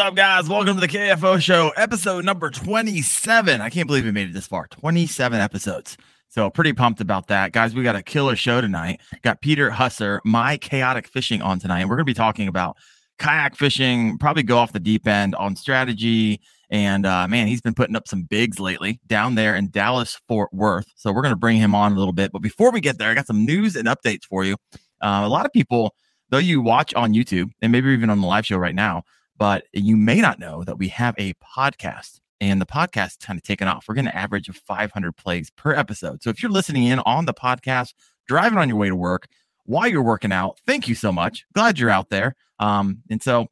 up, guys? Welcome to the KFO Show, episode number 27. I can't believe we made it this far 27 episodes. So, pretty pumped about that. Guys, we got a killer show tonight. Got Peter Husser, My Chaotic Fishing, on tonight. And we're going to be talking about kayak fishing, probably go off the deep end on strategy. And uh, man, he's been putting up some bigs lately down there in Dallas, Fort Worth. So, we're going to bring him on a little bit. But before we get there, I got some news and updates for you. Uh, a lot of people, though you watch on YouTube and maybe even on the live show right now, but you may not know that we have a podcast and the podcast kind of taken off. We're going to average of 500 plays per episode. So if you're listening in on the podcast, driving on your way to work, while you're working out, thank you so much. Glad you're out there. Um, and so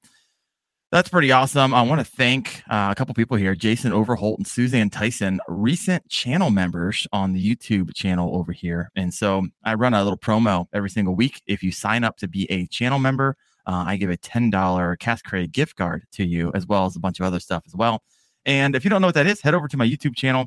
that's pretty awesome. I want to thank uh, a couple people here Jason Overholt and Suzanne Tyson, recent channel members on the YouTube channel over here. And so I run a little promo every single week. If you sign up to be a channel member, uh, I give a $10 Cast Credit gift card to you, as well as a bunch of other stuff as well. And if you don't know what that is, head over to my YouTube channel,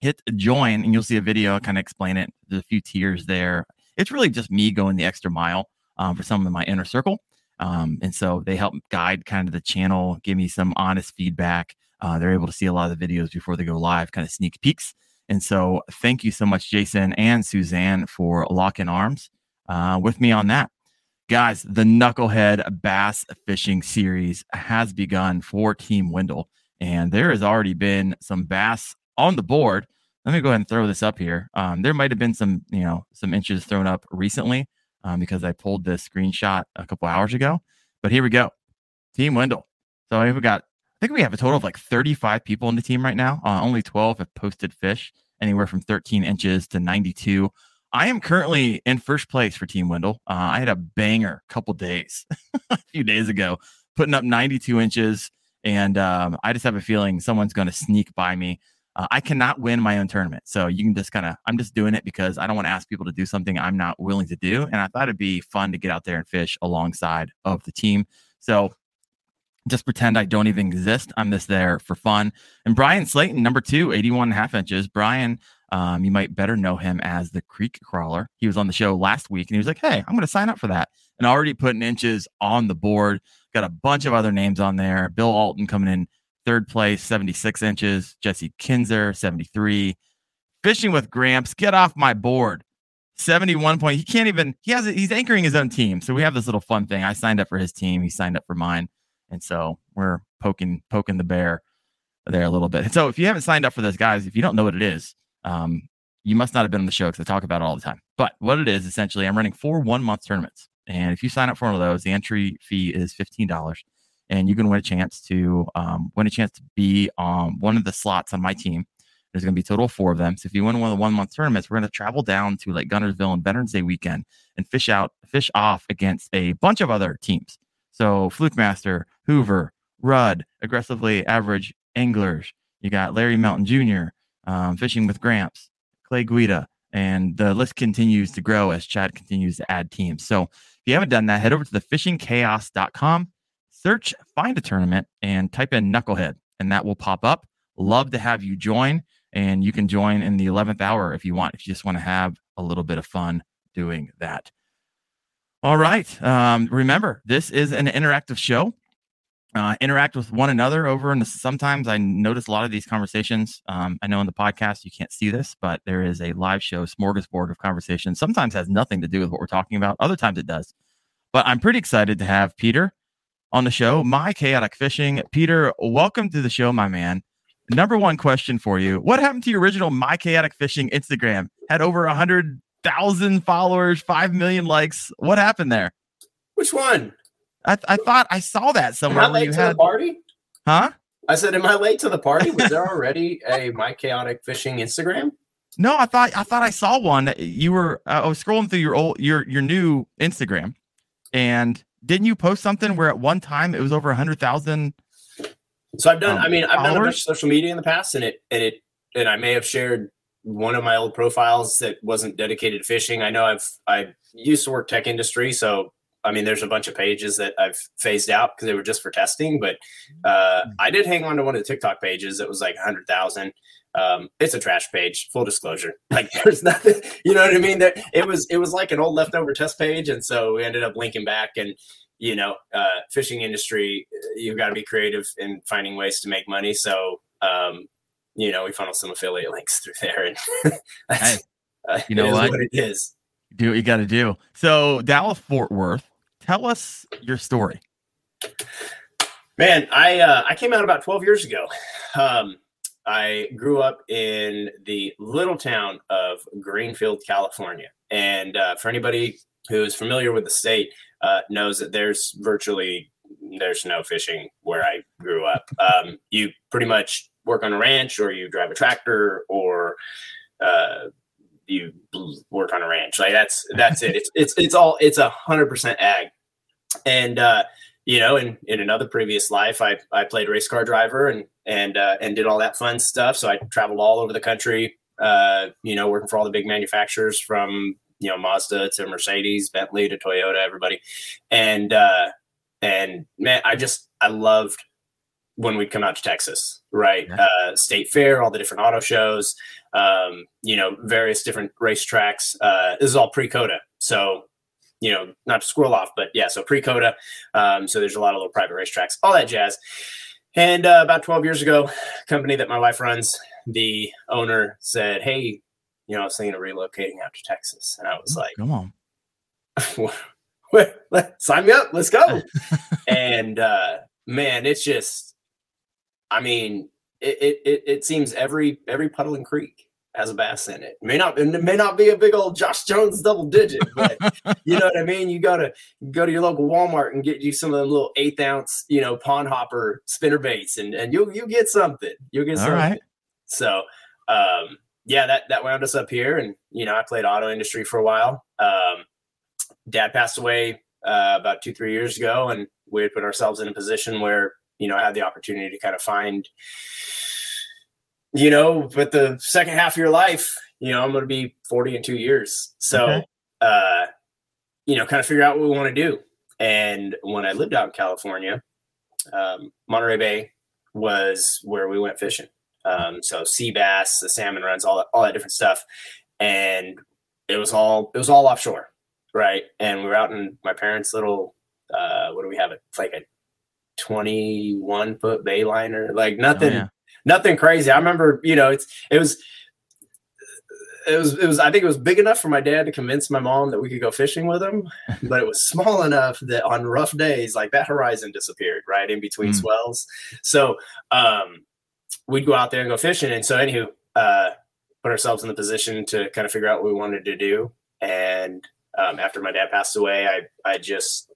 hit join, and you'll see a video kind of explain it. There's a few tiers there. It's really just me going the extra mile um, for some of my inner circle. Um, and so they help guide kind of the channel, give me some honest feedback. Uh, they're able to see a lot of the videos before they go live, kind of sneak peeks. And so thank you so much, Jason and Suzanne, for locking arms uh, with me on that. Guys, the Knucklehead Bass Fishing Series has begun for Team Wendell, and there has already been some bass on the board. Let me go ahead and throw this up here. Um, there might have been some, you know, some inches thrown up recently um, because I pulled this screenshot a couple hours ago. But here we go, Team Wendell. So we got, I think we have a total of like 35 people in the team right now. Uh, only 12 have posted fish, anywhere from 13 inches to 92. I am currently in first place for Team Wendell. Uh, I had a banger a couple days, a few days ago, putting up 92 inches, and um, I just have a feeling someone's going to sneak by me. Uh, I cannot win my own tournament, so you can just kind of. I'm just doing it because I don't want to ask people to do something I'm not willing to do, and I thought it'd be fun to get out there and fish alongside of the team. So just pretend I don't even exist. I'm just there for fun. And Brian Slayton, number two, 81 and a half inches. Brian um, you might better know him as the Creek Crawler. He was on the show last week and he was like, Hey, I'm going to sign up for that. And already putting inches on the board. Got a bunch of other names on there. Bill Alton coming in third place, 76 inches. Jesse Kinzer, 73. Fishing with Gramps, get off my board. 71 point. He can't even, he has, he's anchoring his own team. So we have this little fun thing. I signed up for his team. He signed up for mine. And so we're poking, poking the bear there a little bit. And so if you haven't signed up for this, guys, if you don't know what it is, um, you must not have been on the show because I talk about it all the time. But what it is essentially, I'm running four one month tournaments. And if you sign up for one of those, the entry fee is $15 and you can win a chance to um, win a chance to be on one of the slots on my team. There's going to be a total of four of them. So if you win one of the one month tournaments, we're going to travel down to like Guntersville and Veterans Day weekend and fish out, fish off against a bunch of other teams. So Flukemaster, Hoover, Rudd, aggressively average anglers. You got Larry Mountain Jr., um, Fishing with Gramps, Clay Guida, and the list continues to grow as Chad continues to add teams. So if you haven't done that, head over to the fishingchaos.com, search, find a tournament, and type in Knucklehead, and that will pop up. Love to have you join, and you can join in the 11th hour if you want, if you just want to have a little bit of fun doing that. All right. Um, remember, this is an interactive show uh, interact with one another over and sometimes i notice a lot of these conversations. Um, i know in the podcast you can't see this but there is a live show smorgasbord of conversations sometimes has nothing to do with what we're talking about. Other times it does. But i'm pretty excited to have peter on the show my chaotic fishing. Peter welcome to the show my man. Number one question for you. What happened to your original my chaotic fishing instagram? Had over a hundred thousand followers five million likes. What happened there? Which one I, I thought I saw that somewhere. Am I late to had... the party? Huh? I said, "Am I late to the party? Was there already a my chaotic fishing Instagram?" No, I thought I thought I saw one. You were uh, I was scrolling through your old your your new Instagram, and didn't you post something where at one time it was over a hundred thousand? So I've done. Um, I mean, I've followers? done a bunch of social media in the past, and it and it and I may have shared one of my old profiles that wasn't dedicated to fishing. I know I've I used to work tech industry, so I mean, there's a bunch of pages that I've phased out because they were just for testing. But uh, mm. I did hang on to one of the TikTok pages that was like 100,000. Um, it's a trash page, full disclosure. Like there's nothing, you know what I mean? There, it was it was like an old leftover test page, and so we ended up linking back. And you know, uh, fishing industry, you've got to be creative in finding ways to make money. So um, you know, we funnel some affiliate links through there, and hey, uh, you know what? what it is. Do what you got to do. So Dallas Fort Worth, tell us your story. Man, I uh, I came out about 12 years ago. Um, I grew up in the little town of Greenfield, California, and uh, for anybody who is familiar with the state, uh, knows that there's virtually there's no fishing where I grew up. Um, you pretty much work on a ranch, or you drive a tractor, or uh, you work on a ranch. Like that's that's it. It's it's it's all it's a hundred percent ag. And uh, you know, in in another previous life, I I played race car driver and and uh, and did all that fun stuff. So I traveled all over the country. Uh, you know, working for all the big manufacturers from you know Mazda to Mercedes, Bentley to Toyota, everybody. And uh, and man, I just I loved when we'd come out to Texas, right? Yeah. Uh, State Fair, all the different auto shows, um, you know, various different racetracks. Uh, this is all pre-Coda, So, you know, not to squirrel off, but yeah, so pre Coda. Um, so there's a lot of little private racetracks, all that jazz. And uh, about 12 years ago, company that my wife runs, the owner said, Hey, you know, I was thinking of relocating out to Texas. And I was oh, like, Come on. sign me up. Let's go. and uh, man, it's just, I mean, it, it it seems every every puddle and creek has a bass in it. May not it may not be a big old Josh Jones double digit, but you know what I mean. You gotta go to your local Walmart and get you some of the little eighth ounce, you know, pond hopper spinner baits, and and you'll you get something. You'll get something. All right. So, um, yeah, that that wound us up here, and you know, I played auto industry for a while. Um, Dad passed away uh, about two three years ago, and we had put ourselves in a position where you know, I had the opportunity to kind of find, you know, but the second half of your life, you know, I'm going to be 40 in two years. So, okay. uh, you know, kind of figure out what we want to do. And when I lived out in California, um, Monterey Bay was where we went fishing. Um, so sea bass, the salmon runs, all that, all that different stuff. And it was all, it was all offshore. Right. And we were out in my parents' little, uh, what do we have? It like a 21 foot bayliner, like nothing, oh, yeah. Nothing crazy. I remember, you know, it's, it was, it was, it was, I think it was big enough for my dad to convince my mom that we could go fishing with him, but it was small enough that on rough days, like that horizon disappeared right in between mm. swells. So, um, we'd go out there and go fishing. And so, anywho, uh, put ourselves in the position to kind of figure out what we wanted to do. And um, after my dad passed away, I I just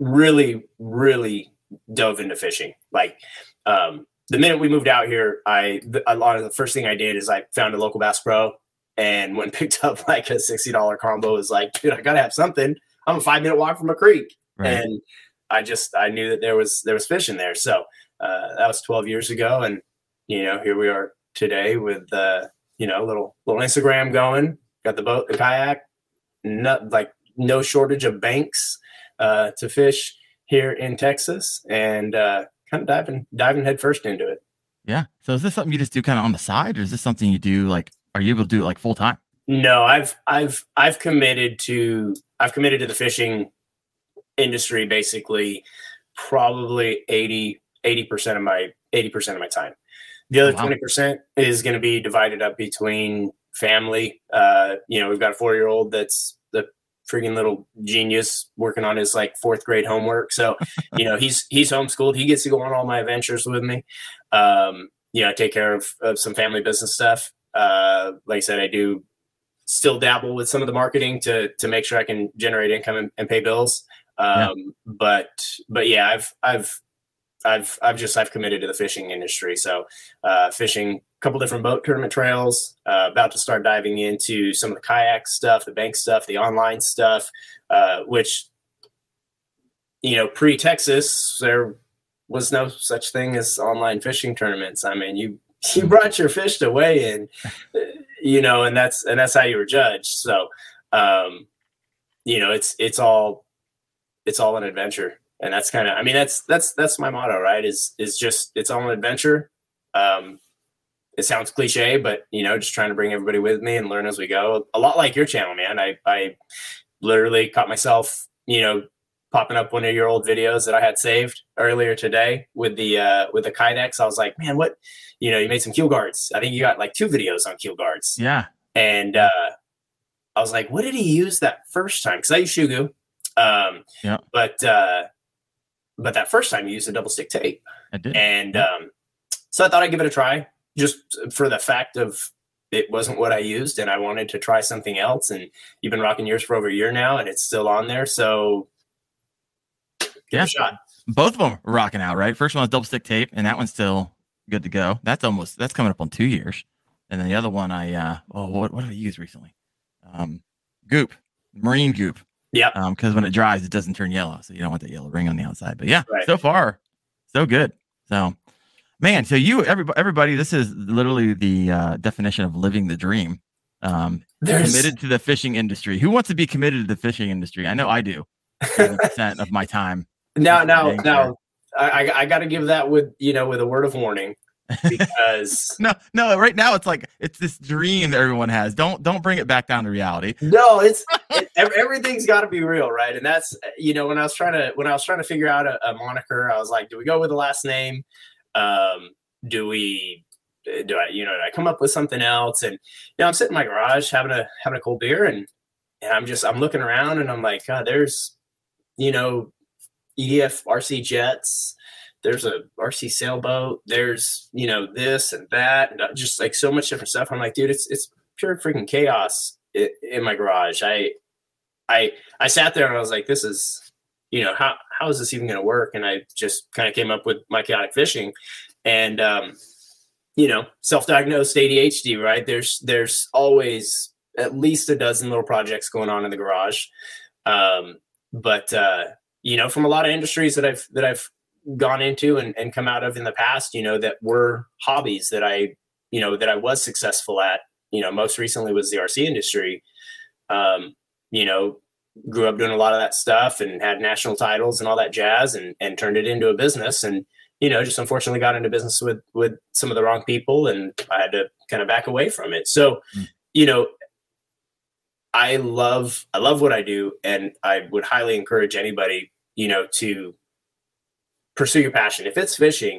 really, really dove into fishing. Like um, the minute we moved out here, I a lot of the first thing I did is I found a local Bass Pro and when picked up like a sixty dollar combo, was like, dude, I gotta have something. I'm a five minute walk from a creek, right. and I just I knew that there was there was fish in there. So uh, that was 12 years ago, and you know here we are today with uh, you know little little Instagram going. Got the boat, the kayak, not like no shortage of banks uh, to fish here in Texas and uh, kind of diving diving headfirst into it. Yeah. So is this something you just do kind of on the side, or is this something you do like? Are you able to do it like full time? No, I've I've I've committed to I've committed to the fishing industry basically probably 80 percent of my eighty percent of my time. The other oh, twenty percent is going to be divided up between family. Uh, you know, we've got a four year old that's freaking little genius working on his like fourth grade homework. So, you know, he's he's homeschooled. He gets to go on all my adventures with me. Um, you know, I take care of, of some family business stuff. Uh, like I said, I do still dabble with some of the marketing to to make sure I can generate income and, and pay bills. Um, yeah. but but yeah, I've I've I've I've just I've committed to the fishing industry. So uh, fishing a couple different boat tournament trails. Uh, about to start diving into some of the kayak stuff, the bank stuff, the online stuff, uh, which you know pre Texas there was no such thing as online fishing tournaments. I mean you you brought your fish to weigh in, you know, and that's and that's how you were judged. So um, you know it's it's all it's all an adventure. And that's kind of, I mean, that's, that's, that's my motto, right? Is, is just, it's all an adventure. Um, it sounds cliche, but you know, just trying to bring everybody with me and learn as we go. A lot like your channel, man. I, I literally caught myself, you know, popping up one of your old videos that I had saved earlier today with the uh with the Kydex. I was like, man, what you know, you made some keel guards. I think you got like two videos on keel guards. Yeah. And uh I was like, what did he use that first time? Because I use Shoe Goo. Um yeah. but uh but that first time you used a double stick tape. I did. And um so I thought I'd give it a try just for the fact of it wasn't what I used and I wanted to try something else. And you've been rocking yours for over a year now and it's still on there. So yeah. shot. Both of them rocking out, right? First one was double stick tape, and that one's still good to go. That's almost that's coming up on two years. And then the other one, I uh oh, what what did I use recently? Um, goop, marine goop. Yeah. Um, because when it dries, it doesn't turn yellow, so you don't want that yellow ring on the outside. But yeah, right. so far, so good. So, man, so you everybody, everybody, this is literally the uh, definition of living the dream. Um, There's... committed to the fishing industry. Who wants to be committed to the fishing industry? I know I do. percent of my time now, now, now, I, I got to give that with you know with a word of warning because no, no, right now it's like it's this dream that everyone has. Don't don't bring it back down to reality. No, it's it, everything's got to be real, right? And that's you know when I was trying to when I was trying to figure out a, a moniker, I was like, do we go with the last name? Um, do we do I you know I come up with something else? And you know I'm sitting in my garage having a having a cold beer and and I'm just I'm looking around and I'm like, God, there's you know EDF RC jets. There's a RC sailboat. There's you know this and that, and uh, just like so much different stuff. I'm like, dude, it's it's pure freaking chaos in my garage. I I I sat there and I was like, this is you know how how is this even going to work? And I just kind of came up with my chaotic fishing, and um, you know, self-diagnosed ADHD. Right? There's there's always at least a dozen little projects going on in the garage. Um, but uh, you know, from a lot of industries that I've that I've gone into and, and come out of in the past, you know, that were hobbies that I, you know, that I was successful at. You know, most recently was the RC industry. Um, you know, grew up doing a lot of that stuff and had national titles and all that jazz and and turned it into a business and you know just unfortunately got into business with with some of the wrong people and I had to kind of back away from it. So, mm. you know, I love I love what I do, and I would highly encourage anybody, you know, to pursue your passion. If it's fishing,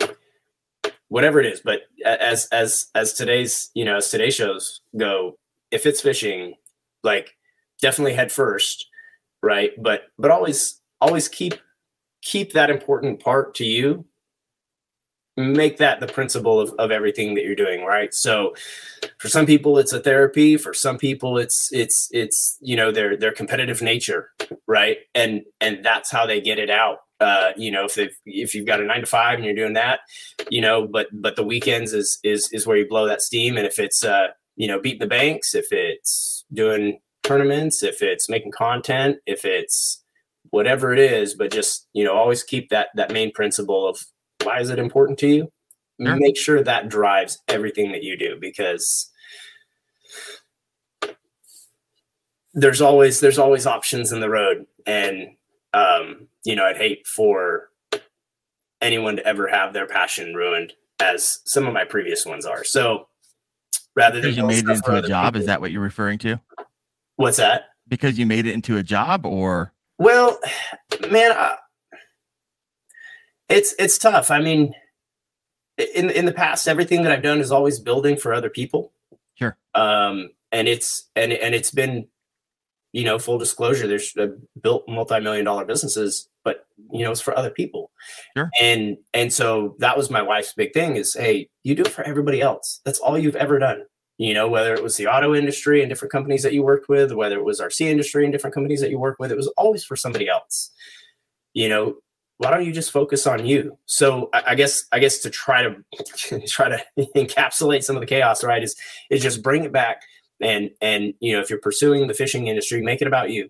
whatever it is, but as as as today's you know as today's shows go, if it's fishing, like definitely head first, right? But but always always keep keep that important part to you. Make that the principle of, of everything that you're doing right? So for some people it's a therapy. For some people it's it's it's you know their their competitive nature right? And and that's how they get it out. Uh you know if if, if you've got a nine to five and you're doing that you know but but the weekends is is is where you blow that steam. And if it's uh you know beating the banks if it's doing tournaments if it's making content if it's whatever it is but just you know always keep that that main principle of why is it important to you? Sure. Make sure that drives everything that you do because there's always there's always options in the road and um, you know i'd hate for anyone to ever have their passion ruined as some of my previous ones are so rather than you made it into a job people, is that what you're referring to what's that because you made it into a job or well man I, it's it's tough. I mean, in in the past, everything that I've done is always building for other people. Sure. Um, and it's and and it's been, you know, full disclosure. There's uh, built multi-million dollar businesses, but you know, it's for other people. Sure. And and so that was my wife's big thing is, hey, you do it for everybody else. That's all you've ever done. You know, whether it was the auto industry and different companies that you worked with, whether it was RC industry and different companies that you work with, it was always for somebody else. You know, why don't you just focus on you? So I, I guess I guess to try to try to encapsulate some of the chaos, right, is is just bring it back and and you know if you're pursuing the fishing industry, make it about you,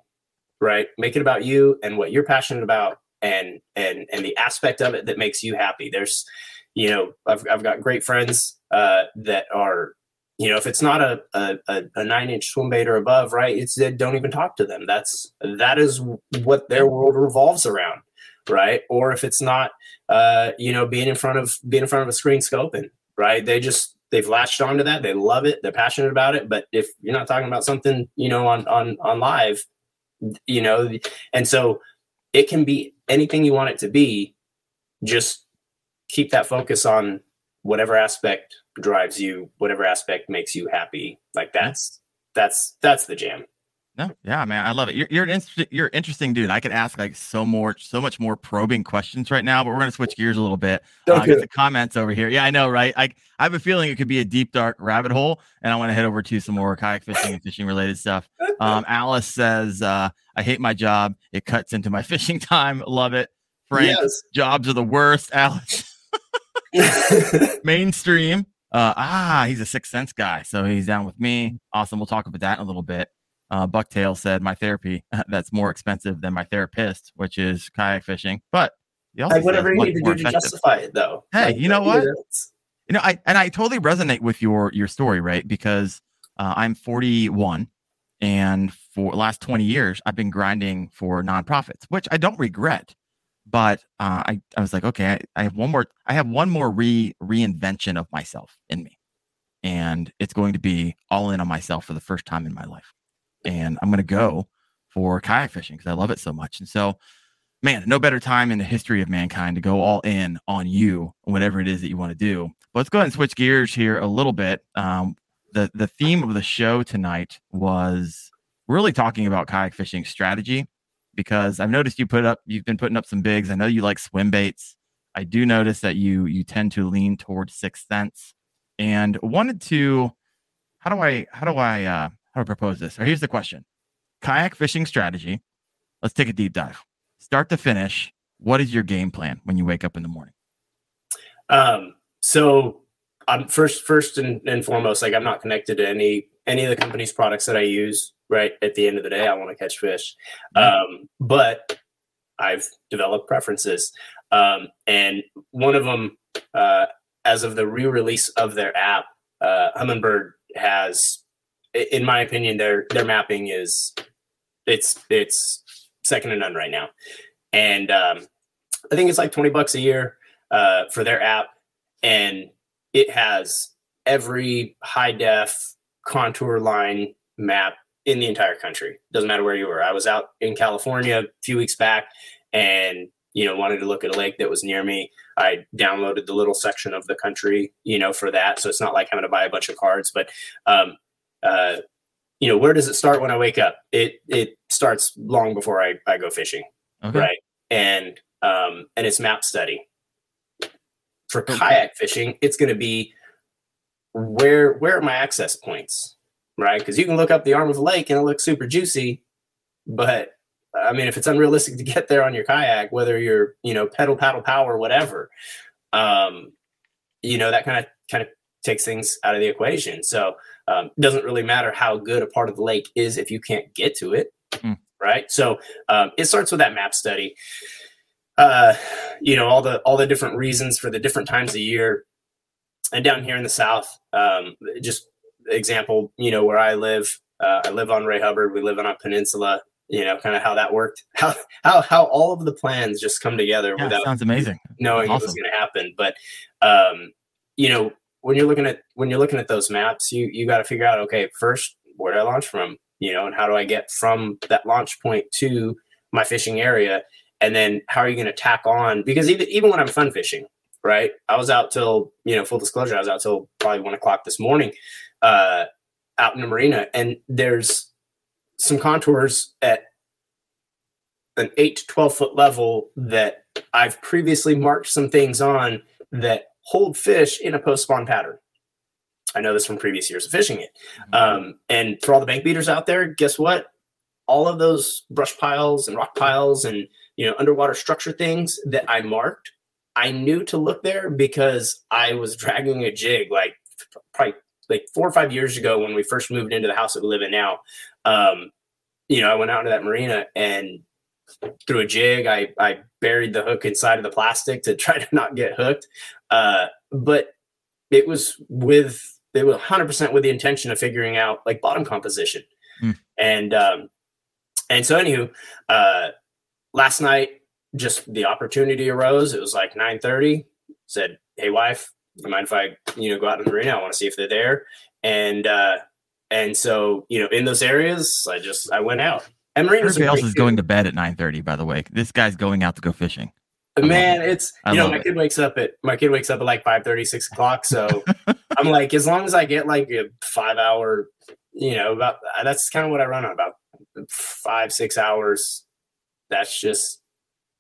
right? Make it about you and what you're passionate about and and and the aspect of it that makes you happy. There's you know I've I've got great friends uh, that are you know, if it's not a, a, a nine inch swim bait or above, right? It's don't even talk to them. That's that is what their world revolves around, right? Or if it's not, uh, you know, being in front of being in front of a screen scoping, right? They just they've latched onto that. They love it. They're passionate about it. But if you're not talking about something, you know, on on on live, you know, and so it can be anything you want it to be. Just keep that focus on whatever aspect drives you, whatever aspect makes you happy. Like that's that's that's the jam. No, yeah, man, I love it. You're you're an interesting you're interesting dude. I could ask like so more so much more probing questions right now, but we're gonna switch gears a little bit. Uh, I get the comments over here. Yeah, I know, right? I I have a feeling it could be a deep dark rabbit hole, and I want to head over to some more kayak fishing and fishing related stuff. Um, Alice says, uh, "I hate my job. It cuts into my fishing time. Love it." Frank, yes. jobs are the worst. Alice, mainstream. Uh, ah, he's a sixth sense guy, so he's down with me. Awesome. We'll talk about that in a little bit. Uh, Bucktail said, "My therapy that's more expensive than my therapist, which is kayak fishing." But like whatever you need to do effective. to justify it, though. Hey, like, you know what? You know, I and I totally resonate with your your story, right? Because uh, I'm 41, and for last 20 years, I've been grinding for nonprofits, which I don't regret. But uh, I I was like, okay, I, I have one more. I have one more re reinvention of myself in me, and it's going to be all in on myself for the first time in my life and I'm going to go for kayak fishing because I love it so much. And so, man, no better time in the history of mankind to go all in on you, whatever it is that you want to do. But let's go ahead and switch gears here a little bit. Um, the the theme of the show tonight was really talking about kayak fishing strategy because I've noticed you put up you've been putting up some bigs. I know you like swim baits. I do notice that you you tend to lean towards sixth sense and wanted to how do I how do I uh how to propose this. Or here's the question kayak fishing strategy. Let's take a deep dive. Start to finish. What is your game plan when you wake up in the morning? Um, so I'm first, first and, and foremost, like I'm not connected to any any of the company's products that I use. Right at the end of the day, I want to catch fish, mm-hmm. um, but I've developed preferences, um, and one of them, uh, as of the re-release of their app, uh, Humminbird has in my opinion, their their mapping is it's it's second to none right now, and um, I think it's like twenty bucks a year uh, for their app, and it has every high def contour line map in the entire country. Doesn't matter where you were. I was out in California a few weeks back, and you know wanted to look at a lake that was near me. I downloaded the little section of the country, you know, for that. So it's not like having to buy a bunch of cards, but um, uh, you know, where does it start when I wake up? It it starts long before I, I go fishing, okay. right? And um, and it's map study. For kayak fishing, it's going to be where where are my access points, right? Because you can look up the arm of a lake and it looks super juicy, but I mean, if it's unrealistic to get there on your kayak, whether you're you know pedal paddle power whatever, um, you know that kind of kind of takes things out of the equation. So um, doesn't really matter how good a part of the lake is if you can't get to it, mm. right? So um, it starts with that map study. Uh, you know all the all the different reasons for the different times of year, and down here in the south, um, just example, you know where I live. Uh, I live on Ray Hubbard. We live on a peninsula. You know, kind of how that worked. How how how all of the plans just come together yeah, without sounds amazing. Knowing awesome. it was going to happen, but um, you know when you're looking at when you're looking at those maps, you you got to figure out okay, first where do I launch from, you know, and how do I get from that launch point to my fishing area, and then how are you going to tack on? Because even even when I'm fun fishing, right? I was out till you know full disclosure, I was out till probably one o'clock this morning, uh, out in the marina, and there's some contours at an eight to twelve foot level that I've previously marked some things on that hold fish in a post spawn pattern. I know this from previous years of fishing it. Mm-hmm. Um, and for all the bank beaters out there, guess what? All of those brush piles and rock piles and you know underwater structure things that I marked, I knew to look there because I was dragging a jig like probably like four or five years ago when we first moved into the house that we live in now. Um, you know, I went out into that marina and through a jig. I, I buried the hook inside of the plastic to try to not get hooked. Uh, but it was with they were 100% with the intention of figuring out like bottom composition. Mm. And um, and so anywho, uh, last night just the opportunity arose. It was like 9:30. Said, "Hey, wife, you mind if I you know go out in the marina? I want to see if they're there." And uh, and so you know in those areas, I just I went out. And marinas Everybody else is going to bed at 9:30. By the way, this guy's going out to go fishing. Man, it's I you know my it. kid wakes up at my kid wakes up at like 5 30, 6 o'clock. So I'm like, as long as I get like a five hour, you know, about that's kind of what I run on about five six hours. That's just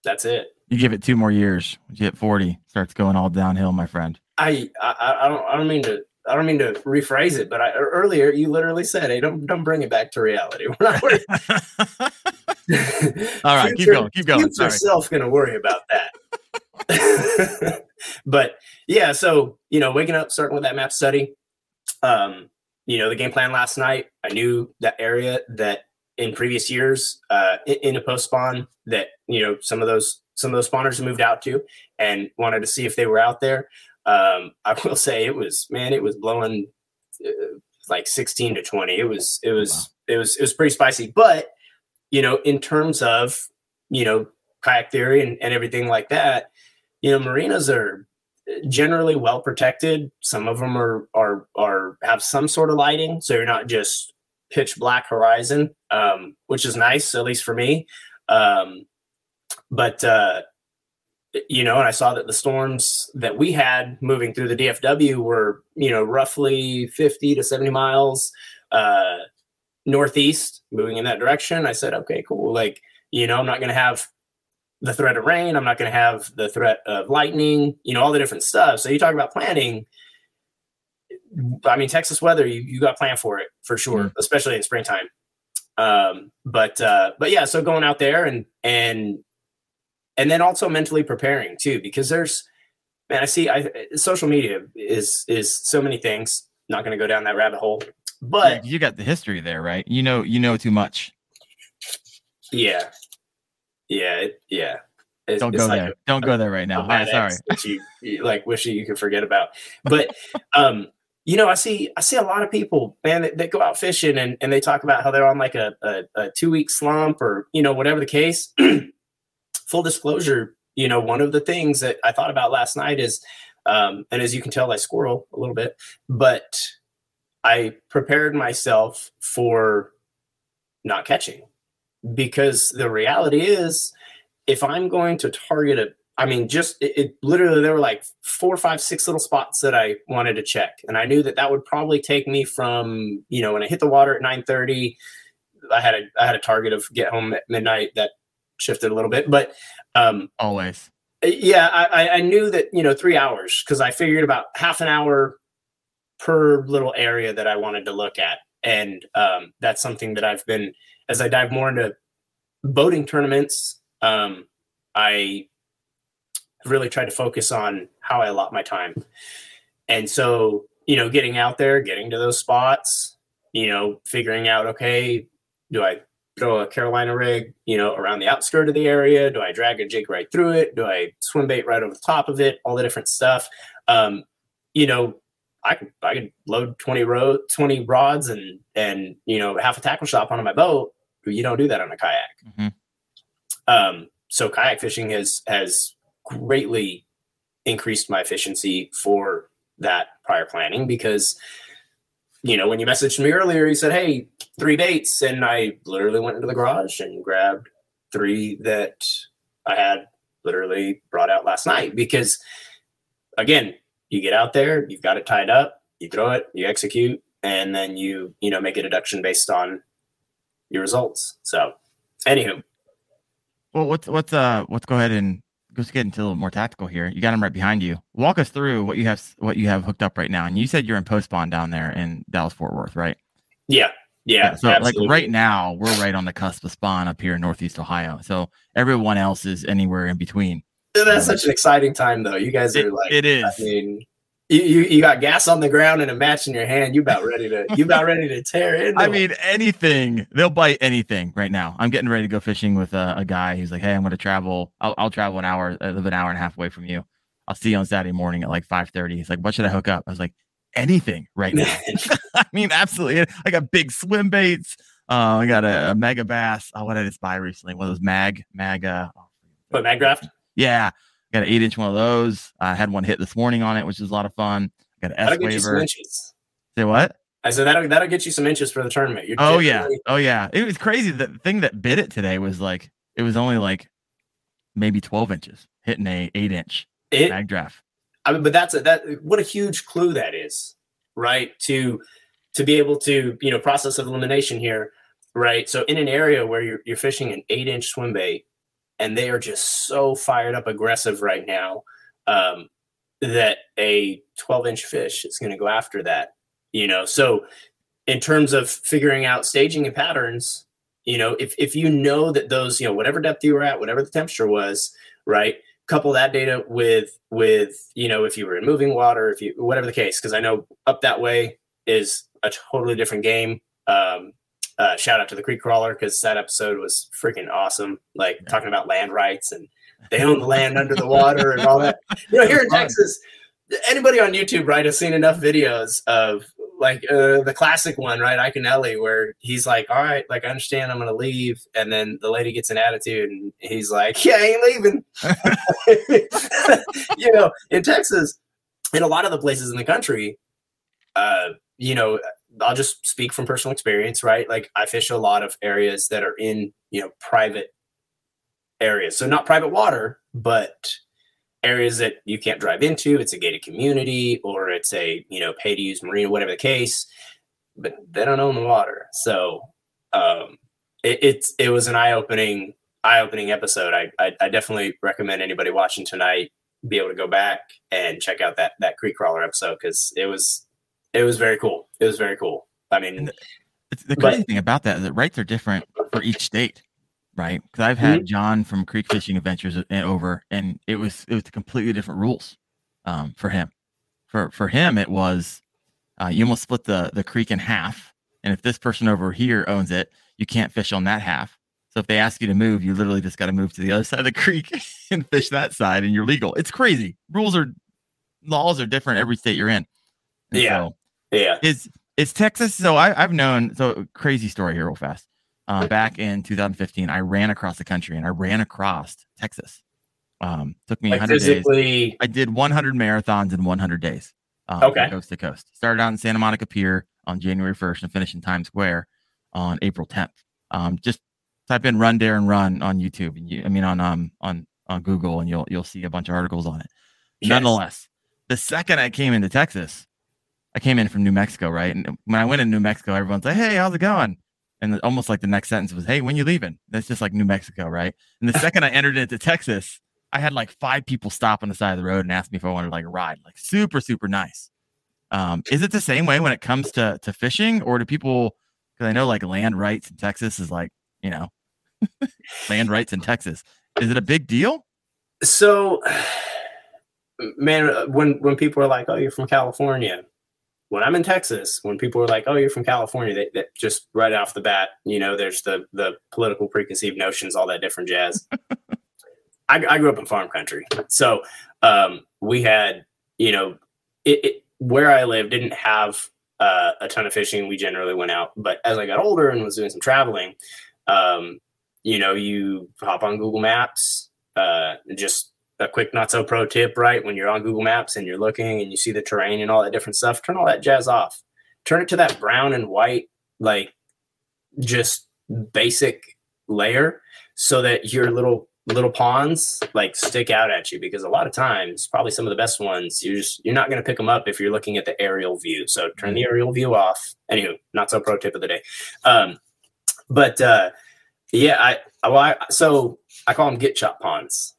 that's it. You give it two more years. You hit 40, starts going all downhill, my friend. I I, I don't I don't mean to. I don't mean to rephrase it, but I, earlier you literally said, "Hey, don't don't bring it back to reality." We're not worried. all right, keep going, keep going. Future Sorry. self going to worry about that. but yeah, so you know, waking up, starting with that map study. Um, you know, the game plan last night. I knew that area that in previous years, uh, in, a post spawn, that you know some of those some of those spawners moved out to, and wanted to see if they were out there. Um, I will say it was man, it was blowing uh, like sixteen to twenty. It was it was it was it was pretty spicy, but you know, in terms of you know kayak theory and, and everything like that, you know, marinas are generally well protected. Some of them are are are have some sort of lighting, so you're not just pitch black horizon, um, which is nice, at least for me. Um, but uh, you know, and I saw that the storms that we had moving through the DFW were you know roughly 50 to 70 miles uh, northeast, moving in that direction. I said, okay, cool. Like you know, I'm not going to have the threat of rain. I'm not going to have the threat of lightning, you know, all the different stuff. So you talk about planning. I mean, Texas weather, you, you got to plan for it for sure, especially in springtime. Um, but, uh, but yeah, so going out there and, and, and then also mentally preparing too, because there's, man, I see, I, social media is, is so many things, not going to go down that rabbit hole, but you got the history there, right? You know, you know too much. yeah, yeah, it, yeah. It's- Don't go like there. Don't go there right now. a right, sorry. you, you like wish you could forget about. But um, you know, I see I see a lot of people, man, that, that go out fishing and, and they talk about how they're on like a, a, a two week slump or you know whatever the case. Full disclosure, you know, one of the things that I thought about last night is, um, and as you can tell, I squirrel a little bit, but I prepared myself for not catching because the reality is if I'm going to target a, I mean, just it, it literally there were like four, five, six little spots that I wanted to check, and I knew that that would probably take me from you know when I hit the water at nine thirty. I had a I had a target of get home at midnight that shifted a little bit, but um, Always. yeah, I, I- I knew that you know three hours because I figured about half an hour per little area that I wanted to look at, and um, that's something that I've been as I dive more into boating tournaments. Um, I really tried to focus on how I allot my time, and so you know, getting out there, getting to those spots, you know, figuring out okay, do I throw a Carolina rig, you know, around the outskirt of the area? Do I drag a jig right through it? Do I swim bait right over the top of it? All the different stuff. Um, you know, I could I could load 20 ro 20 rods and and you know half a tackle shop onto my boat. You don't do that on a kayak. Mhm. Um, so kayak fishing has has greatly increased my efficiency for that prior planning because you know when you messaged me earlier you said hey three baits and i literally went into the garage and grabbed three that i had literally brought out last night because again you get out there you've got it tied up you throw it you execute and then you you know make a deduction based on your results. So anywho. Well, let's let's uh let's go ahead and let's get into a little more tactical here. You got them right behind you. Walk us through what you have what you have hooked up right now. And you said you're in post spawn down there in Dallas Fort Worth, right? yeah yeah, so absolutely. like right now, we're right on the cusp of spawn up here in Northeast Ohio. So everyone else is anywhere in between. that's such an exciting time though you guys are It- like it is. I mean, you, you you got gas on the ground and a match in your hand. You about ready to you about ready to tear in. I mean, anything. They'll bite anything right now. I'm getting ready to go fishing with a, a guy who's like, "Hey, I'm going to travel. I'll, I'll travel an hour. I live an hour and a half away from you. I'll see you on Saturday morning at like 5:30." He's like, "What should I hook up?" I was like, anything right now. I mean, absolutely. I got big swim baits. Uh, I got a, a Megabass. Oh, what did I just buy recently? One of those mag, mag, uh, What Magdraft? yeah, got an eight inch one of those. I had one hit this morning on it, which was a lot of fun. Got an S That'll get you some waiver. inches. Say what? I said that'll that'll get you some inches for the tournament. You're Oh yeah, oh yeah. It was crazy. The thing that bit it today was like it was only like maybe twelve inches hitting a eight inch It, Magdraft. I mean, but that's a, that. What a huge clue that is, right? To to be able to you know process of elimination here, right? So in an area where you're you're fishing an eight inch swim bait, and they are just so fired up aggressive right now, um, that a twelve inch fish is going to go after that. You know, so in terms of figuring out staging and patterns, you know, if if you know that those you know whatever depth you were at, whatever the temperature was, right? couple that data with with you know if you were in moving water if you whatever the case because i know up that way is a totally different game um uh shout out to the creek crawler because that episode was freaking awesome. Like Yeah. talking about land rights and they own the land under the water and all that. You know here in texas anybody on youtube right has seen enough videos of like uh, the classic one right ellie where he's like all right like i understand i'm gonna leave and then the lady gets an attitude and he's like yeah i ain't leaving. You know, in Texas, in a lot of the places in the country, uh, you know, I'll just speak from personal experience, right? Like I fish a lot of areas that are in, you know, private areas. So not private water, but areas that you can't drive into. It's a gated community or it's a, you know, pay to use marina, whatever the case, but they don't own the water. So um it, it's it was an eye-opening eye-opening episode. I, I I definitely recommend anybody watching tonight be able to go back and check out that that creek crawler episode because it was it was very cool. It was very cool. I mean, the But- crazy thing about that is that rights are different for each state, right? Because I've had John from Creek Fishing Adventures uh, over, and it was it was completely different rules um, for him. For for him, it was uh, you almost split the the creek in half, and if this person over here owns it, you can't fish on that half. So if they ask you to move, you literally just got to move to the other side of the creek and fish that side, and you're legal. It's crazy. Rules are laws are different every state you're in. And Yeah. so- yeah, is is Texas? So I, I've known. So crazy story here, real fast. Uh, back in 2015, I ran across the country and I ran across Texas. Um, took me like 100 days. physically. I did 100 marathons in 100 days. Um, Okay. Coast to coast. Started out in Santa Monica Pier on January 1st and finished in Times Square on April 10th. Um, just type in "run dare and run" on YouTube. And you, I mean on um on on Google, and you'll you'll see a bunch of articles on it Yes. nonetheless, the second I came into Texas, I came in from New Mexico, right? And when I went in New Mexico, everyone's like, "Hey, how's it going?" And almost like the next sentence was, "Hey, when you leaving?" That's just like New Mexico, right? And the second I entered into Texas, I had like five people stop on the side of the road and ask me if I wanted like a ride. Like super, super nice. Um, is it the same way when it comes to to fishing, or do people? Because I know like land rights in Texas is like you know, land rights in Texas. Is it a big deal? So, man, when when people are like, "Oh, you're from California," when I'm in Texas, when people are like, "Oh, you're from California," they, that just right off the bat, you know, there's the the political preconceived notions, all that different jazz. I, I grew up in farm country, so um, we had, you know, it, it where I lived didn't have uh, a ton of fishing. We generally went out, but as I got older and was doing some traveling, um, you know, you hop on Google Maps. Uh, just a quick not so pro tip, right? When you're on Google Maps and you're looking and you see the terrain and all that different stuff, turn all that jazz off. Turn it to that brown and white, like just basic layer, so that your little little pawns like stick out at you because a lot of times probably some of the best ones you're just you're not going to pick them up if you're looking at the aerial view. So turn the aerial view off. Anywho not so pro tip of the day. Um but uh yeah i well, I so i call them get shot ponds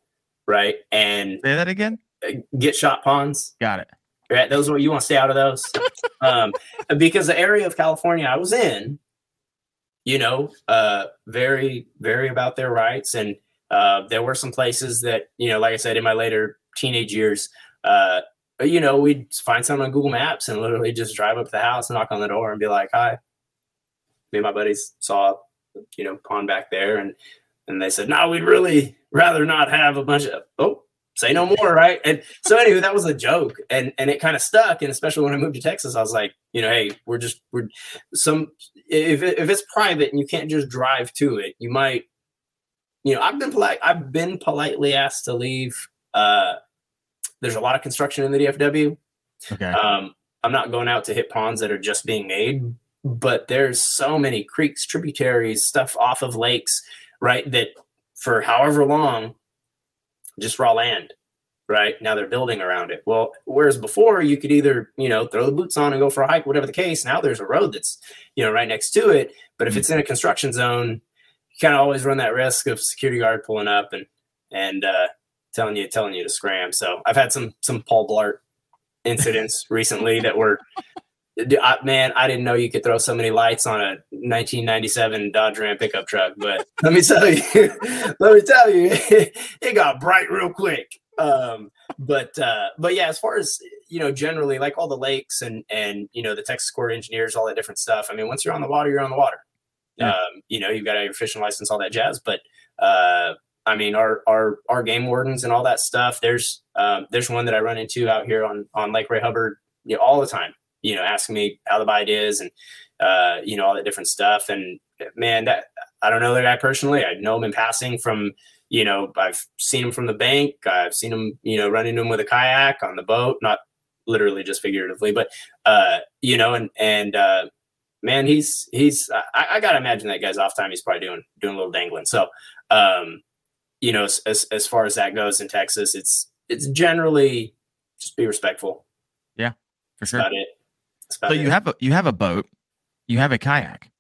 right? And Say that again. uh, get shot ponds Got it. right? Those are you want to stay out of those? Um because the area of california i was in you know uh very very about their rights. And uh there were some places that you know like i said in my later teenage years uh you know we'd find something on google maps and literally just drive up to the house knock on the door and be like hi. Me and my buddies saw you know pond back there. And and they said no we'd really rather not have a bunch of oh say no more, right? And so anyway, that was a joke, and and it kind of stuck. And especially when I moved to Texas, I was like, you know, hey, we're just we're some if it, if it's private and you can't just drive to it, you might, you know, I've been polite. I've been politely asked to leave. Uh, there's a lot of construction in the DFW. Okay. Um, I'm not going out to hit ponds that are just being made, but there's so many creeks, tributaries, stuff off of lakes, right? That for however long just raw land right now they're building around it well whereas before you could either you know throw the boots on and go for a hike whatever the case now there's a road that's you know right next to it but if Mm-hmm. it's in a construction zone you kind of always run that risk of security guard pulling up and and uh telling you telling you to scram so i've had some some paul blart incidents recently that were man, I didn't know you could throw so many lights on a 1997 Dodge Ram pickup truck. But let me tell you, let me tell you, it got bright real quick. Um, but uh, but yeah, as far as you know, generally, like all the lakes and and you know the Texas Corps of Engineers, all that different stuff. I mean, once you're on the water, you're on the water. Yeah. Um, you know, you've got your fishing license, all that jazz. But uh, I mean, our our our game wardens and all that stuff. There's um, there's one that I run into out here on on Lake Ray Hubbard you know, all the time you know, asking me how the bite is and, uh, you know, all that different stuff. And man, that I don't know the guy personally. I know him in passing from, you know, I've seen him from the bank. I've seen him, you know, running him with a kayak on the boat, not literally just figuratively, but, uh, you know, and, and, uh, man, he's, he's, I, I gotta imagine that guy's off time. He's probably doing, doing a little dangling. So, um, you know, as, as, as far as that goes in Texas, it's, it's generally just be respectful. Yeah, for That's sure. about it. So it. you have a you have a boat, you have a kayak.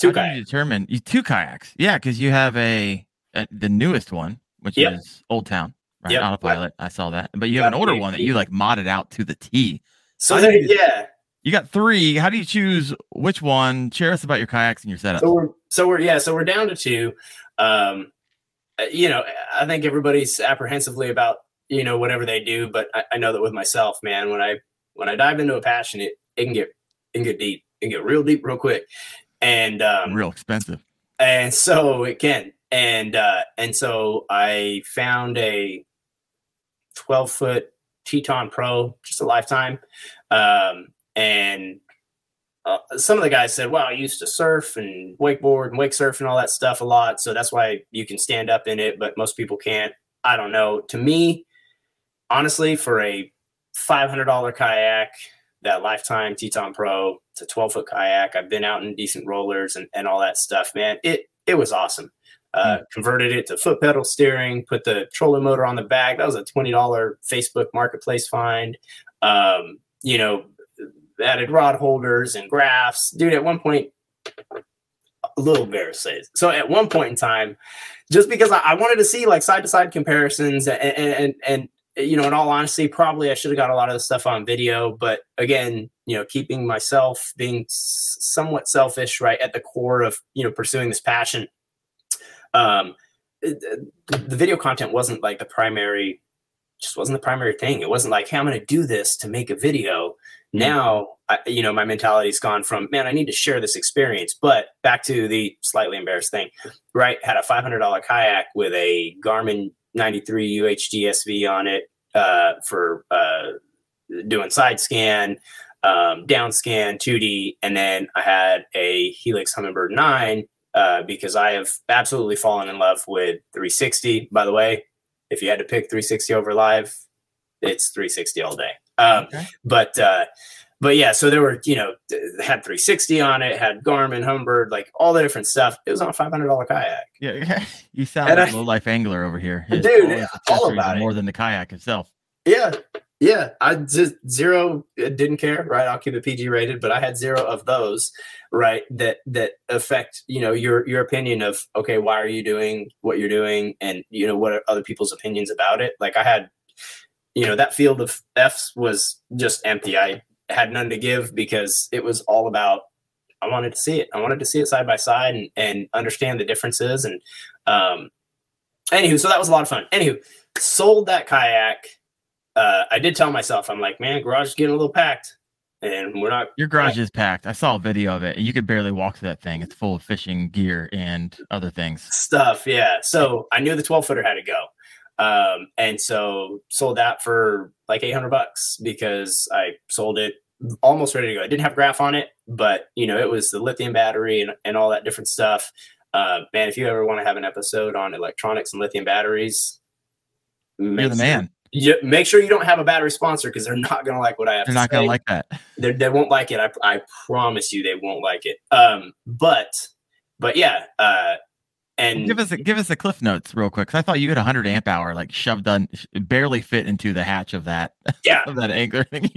two How kayaks. you determine you two kayaks? Yeah, because you have a, a the newest one, which Yep. is Old Town, right? Yep. Autopilot. I saw that, but you have an older one that you like modded out to the T. So there, you- yeah. You got three. How do you choose which one? Share us about your kayaks and your setup. So we're so we're yeah, so we're down to two. Um, uh, you know, I think everybody's apprehensively about you know whatever they do, but I, I know that with myself, man, when I when I dive into a passion, it it can get it can get deep, it can get real deep real quick, and um, Real expensive. and so it can. And uh and so i found a 12 foot teton pro just a lifetime. Um and uh, some of the guys said well i used to surf and wakeboard and wake surf and all that stuff a lot so that's why you can stand up in it but most people can't. I don't know. To me honestly for a $500 kayak that lifetime teton pro it's a 12 foot kayak. I've been out in decent rollers and, and all that stuff man. It it was awesome. Uh, converted it to foot pedal steering put the trolling motor on the back. That was a $20 facebook marketplace find. Um, you know added rod holders and graphs. Dude at one point a little embarrassing. So at one point in time just because I, I wanted to see like side to side comparisons and, and and and you know in all honesty probably i should have got a lot of the stuff on video but again you know keeping myself being somewhat selfish right at the core of you know pursuing this passion um the, the video content wasn't like the primary just wasn't the primary thing. It wasn't like hey i'm going to do this to make a video. Now I, you know my mentality's gone from man i need to share this experience but back to the slightly embarrassed thing right? Had a $500 kayak with a garmin 93 uhd sv on it uh, for uh, doing side scan um, down scan 2d and then i had a helix Humminbird 9 uh, because i have absolutely fallen in love with 360 by the way if you had to pick 360 over live it's 360 all day um, Okay. but uh but yeah so there were you know had 360 on it had garmin humminbird like all the different stuff it was on a $500 kayak Yeah, you sound And like I- a low life angler over here. Dude, his all about it. more than the kayak itself. yeah yeah i just zero didn't care right i'll keep it pg rated but i had zero of those right that that affect you know your your opinion of okay why are you doing what you're doing and you know what are other people's opinions about it like i had you know that field of f's was just empty i had none to give because it was all about i wanted to see it. I wanted to see it side by side and, and understand the differences and um anywho so that was a lot of fun. Anywho sold that kayak. Uh i did tell myself i'm like man garage is getting a little packed. And we're not Your garage is packed. I saw a video of it, and you could barely walk through that thing. It's full of fishing gear and other things. stuff yeah. So i knew the 12 footer had to go Um, and so sold that for like 800 bucks because I sold it almost ready to go. I didn't have graph on it, but you know, it was the lithium battery and, and all that different stuff. Uh, man, if you ever want to have an episode on electronics and lithium batteries, you're the man. You, make sure you don't have a battery sponsor because they're not going to like what I have. They're not going to like that. They're, they will not like it. I, I promise you, they won't like it. Um, but but yeah, uh, and give us a, give us a cliff notes real quick. Cause I thought you had a hundred amp hour like shoved on, barely fit into the hatch of that. Yeah, of that anchor thing.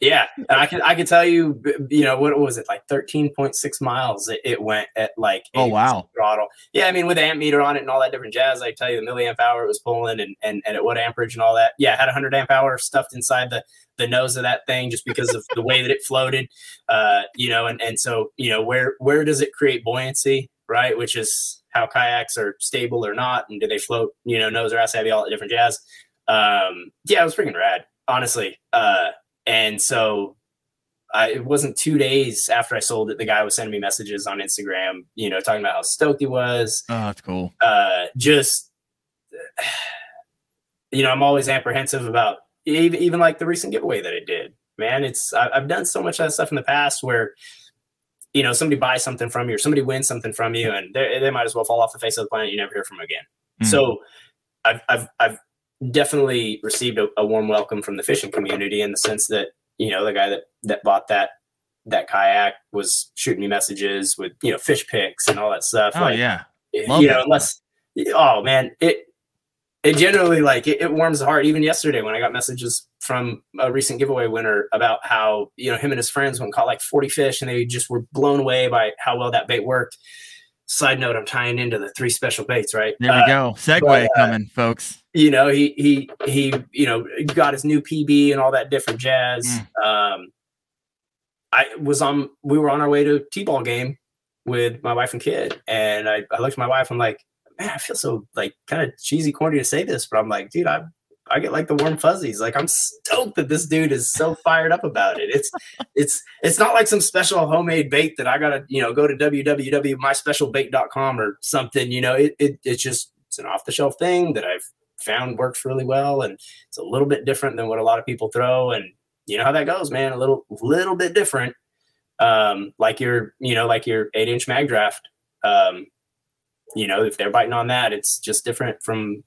Yeah, and I can I can tell you, you know, what was it like thirteen point six miles? It, it, went at like oh wow throttle. Yeah, I mean with the amp meter on it and all that different jazz. I tell you the milliamp hour it was pulling and and, and at what amperage and all that. Yeah, had a hundred amp hour stuffed inside the the nose of that thing just because of the way that it floated. Uh, you know, and and so you know where where does it create buoyancy, right? Which is how kayaks are stable or not, and do they float? You know, nose or ass heavy, all that different jazz. Um, yeah, it was freaking rad, honestly. Uh, and so I, it wasn't two days after I sold it, the guy was sending me messages on Instagram, you know, talking about how stoked he was. Oh, that's cool. Uh, just, you know, I'm always apprehensive about even, even like the recent giveaway that I did. Man, it's I, have done so much of that stuff in the past where, you know, somebody buys something from you or somebody wins something from you, and they might as well fall off the face of the planet. You never hear from them again. Mm. So, I've I've I've definitely received a, a, warm welcome from the fishing community in the sense that you know the guy that that bought that that kayak was shooting me messages with you know fish pics and all that stuff. Oh like, yeah, Love you know, unless oh man, it it generally like it, it, warms the heart. Even yesterday when I got messages from a recent giveaway winner about how you know him and his friends went and caught like forty fish and they just were blown away by how well that bait worked side note, I'm tying into the three special baits, right? There we uh, go. Segue but, uh, coming, folks. You know, he he he, you know, got his new PB and all that different jazz. Mm. Um, I was on. We were on our way to t-ball game with my wife and kid, and I, I looked at my wife. I'm like, man, I feel so like kind of cheesy, corny to say this, but I'm like, dude, I'm I get like the warm fuzzies. Like I'm stoked that this dude is so fired up about it. It's it's it's not like some special homemade bait that I gotta, you know, go to www.myspecialbait.com or something. You know, it, it it's just it's an off the shelf thing that I've found works really well and it's a little bit different than what a lot of people throw. And you know how that goes, man. A little little bit different. Um, like your, you know, like your eight inch Magdraft. Um, you know, if they're biting on that, it's just different from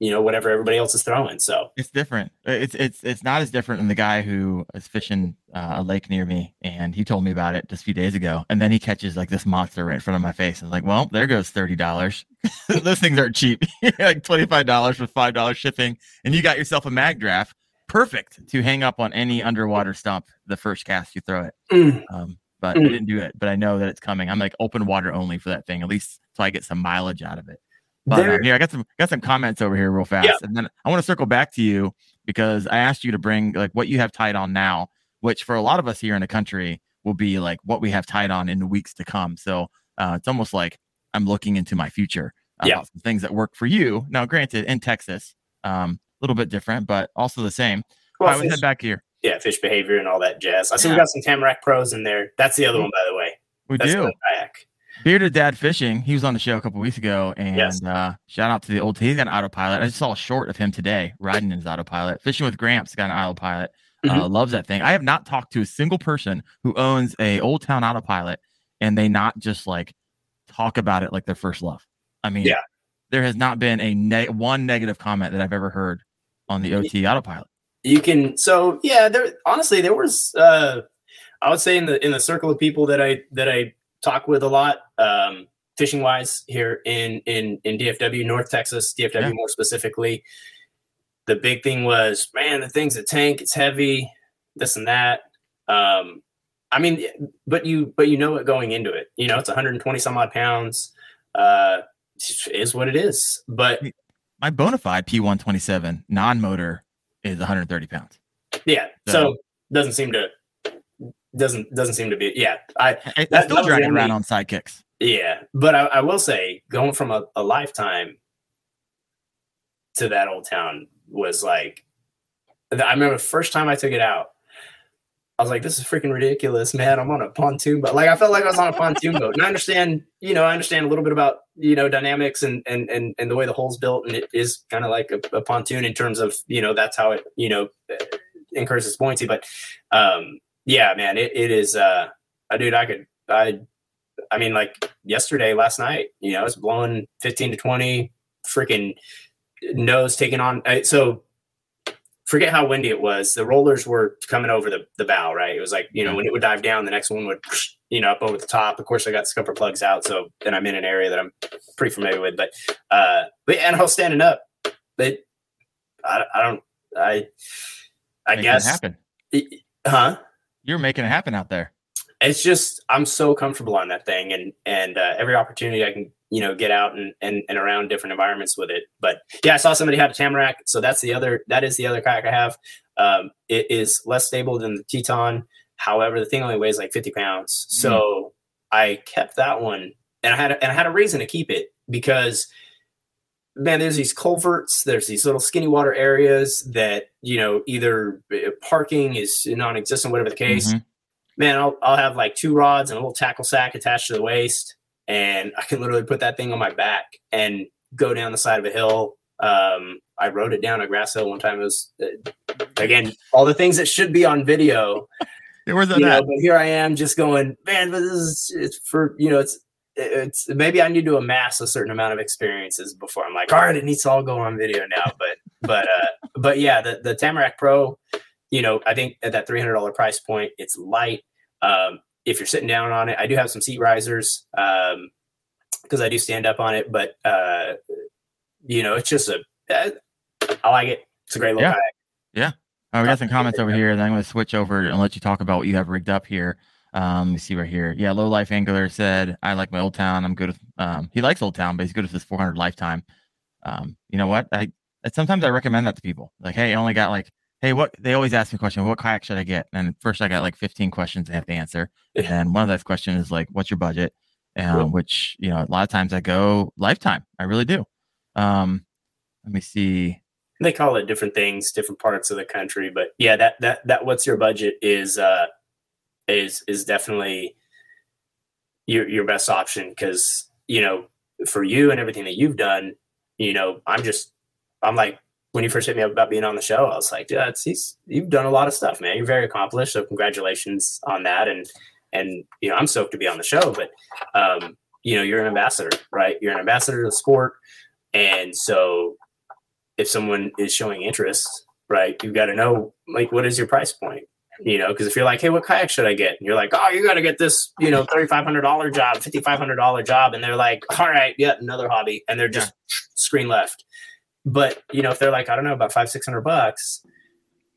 you know whatever everybody else is throwing. So it's different. It's it's it's not as different than the guy who is fishing uh, a lake near me, and he told me about it just a few days ago. And then he catches like this monster right in front of my face, and like, well, there goes thirty dollars. Those things aren't cheap. like twenty five dollars with five dollars shipping, and you got yourself a Magdraft, perfect to hang up on any underwater stump the first cast you throw it. Mm. Um, but mm. I didn't do it. But I know that it's coming. I'm like open water only for that thing, at least so I get some mileage out of it. But uh, here, I got some got some comments over here real fast, yeah. and then I want to circle back to you because I asked you to bring like what you have tied on now, which for a lot of us here in the country will be like what we have tied on in the weeks to come. So uh, it's almost like I'm looking into my future about yeah. some things that work for you. Now, granted, in Texas, um, a little bit different, but also the same. Well, I would head back here. Yeah, fish behavior and all that jazz. I see yeah. we got some Tamarack pros in there. That's the other one, by the way. We That's do. Kayak. Bearded Dad Fishing. He was on the show a couple weeks ago, and yes. uh, shout out to the old. He's got an autopilot. I just saw a short of him today riding in his autopilot. Fishing with Gramps got an autopilot. Uh, mm-hmm. Uh, loves that thing. I have not talked to a single person who owns a Old Town autopilot, and they not just like talk about it like their first love. I mean, yeah, there has not been a ne- one negative comment that I've ever heard on the OT autopilot. You can so yeah. There honestly, there was uh, I would say in the in the circle of people that I that I talk with a lot, um, fishing wise here in in in DFW, North Texas, DFW yeah. more specifically. The big thing was, man, the thing's a tank. It's heavy, this and that. Um, I mean, but you but you know it going into it. You know, it's 120 some odd pounds. Uh, is what it is. But my Bonafide P127 non motor is 130 pounds. Yeah, so, so doesn't seem to doesn't doesn't seem to be. Yeah, I, I that, still dragging around on sidekicks. Yeah, but I, I will say going from a, a, lifetime to that old town was like. I remember the first time I took it out. I was like, this is freaking ridiculous, man. I'm on a pontoon boat. Like I felt like I was on a pontoon boat. And I understand, you know, I understand a little bit about, you know, dynamics and and and, and the way the hull's built. And it is kind of like a, a, pontoon in terms of, you know, that's how it, you know, incurs its buoyancy. But um, yeah, man, it, it is uh dude, I could I I mean, like yesterday, last night, you know, it's blowing 15 to 20, freaking nose taking on. So forget how windy it was. The rollers were coming over the, the bow, right? It was like, you know, when it would dive down, the next one would, you know, up over the top. Of course, I got scupper plugs out. So then I'm in an area that I'm pretty familiar with. But, uh, but and I was standing up. But I, I don't, I, I Making guess. Happen. It, huh? You're making it happen out there. It's just, I'm so comfortable on that thing. And, and uh, every opportunity I can you know get out and, and and around different environments with it but yeah i saw somebody had a tamarack so that's the other that is the other kayak i have um, it is less stable than the teton however the thing only weighs like 50 pounds so mm. i kept that one and i had a, and i had a reason to keep it because man there's these culverts there's these little skinny water areas that you know either uh, parking is non-existent whatever the case mm-hmm. man I'll, I'll have like two rods and a little tackle sack attached to the waist and I can literally put that thing on my back and go down the side of a hill. Um, I rode it down a grass hill one time. It was uh, again all the things that should be on video. Where's that know, but here I am just going, man. But this is it's for you know it's it's maybe I need to amass a certain amount of experiences before I'm like, all right, it needs to all go on video now. But but uh, but yeah, the the Tamarack Pro, you know, I think at that three hundred dollar price point, it's light. Um, if you're sitting down on it, I do have some seat risers Um because um, I do stand up on it. But uh, you know, it's just a uh, I like it. It's a great little yeah. kayak. Yeah. Oh, we got some comments over here. Then I'm going to switch over and let you talk about what you have rigged up here. Um, let me see right here. Yeah, low life angler said, "I like my old town. I'm good with." Um, he likes old town, but he's good with his 400 lifetime. Um, you know what? I sometimes I recommend that to people. Like, hey, I only got like hey, what they always ask me a question, what kayak should I get? And first I got like 15 questions I have to answer. And one of those questions is like, what's your budget? Um, which, you know, a lot of times I go lifetime. I really do. Um, let me see. They call it different things, different parts of the country, but yeah, that, that, that, what's your budget is, uh, is, is definitely your, your best option. Cause, you know, for you and everything that you've done, you know, I'm just, I'm like when you first hit me up about being on the show, I was like, yeah, it's, he's, you've done a lot of stuff, man. You're very accomplished. So congratulations on that. And, and, you know, I'm stoked to be on the show, but, um, you know, you're an ambassador, right? You're an ambassador to the sport. And so if someone is showing interest, right, you've got to know, like, what is your price point? You know, because if you're like, hey, what kayak should I get? And you're like, oh, you got to get this, you know, $3,500 job, $5,500 job. And they're like, all right, yeah, another hobby. And they're just yeah. screen left but you know, if they're like, I don't know, about five, six hundred bucks,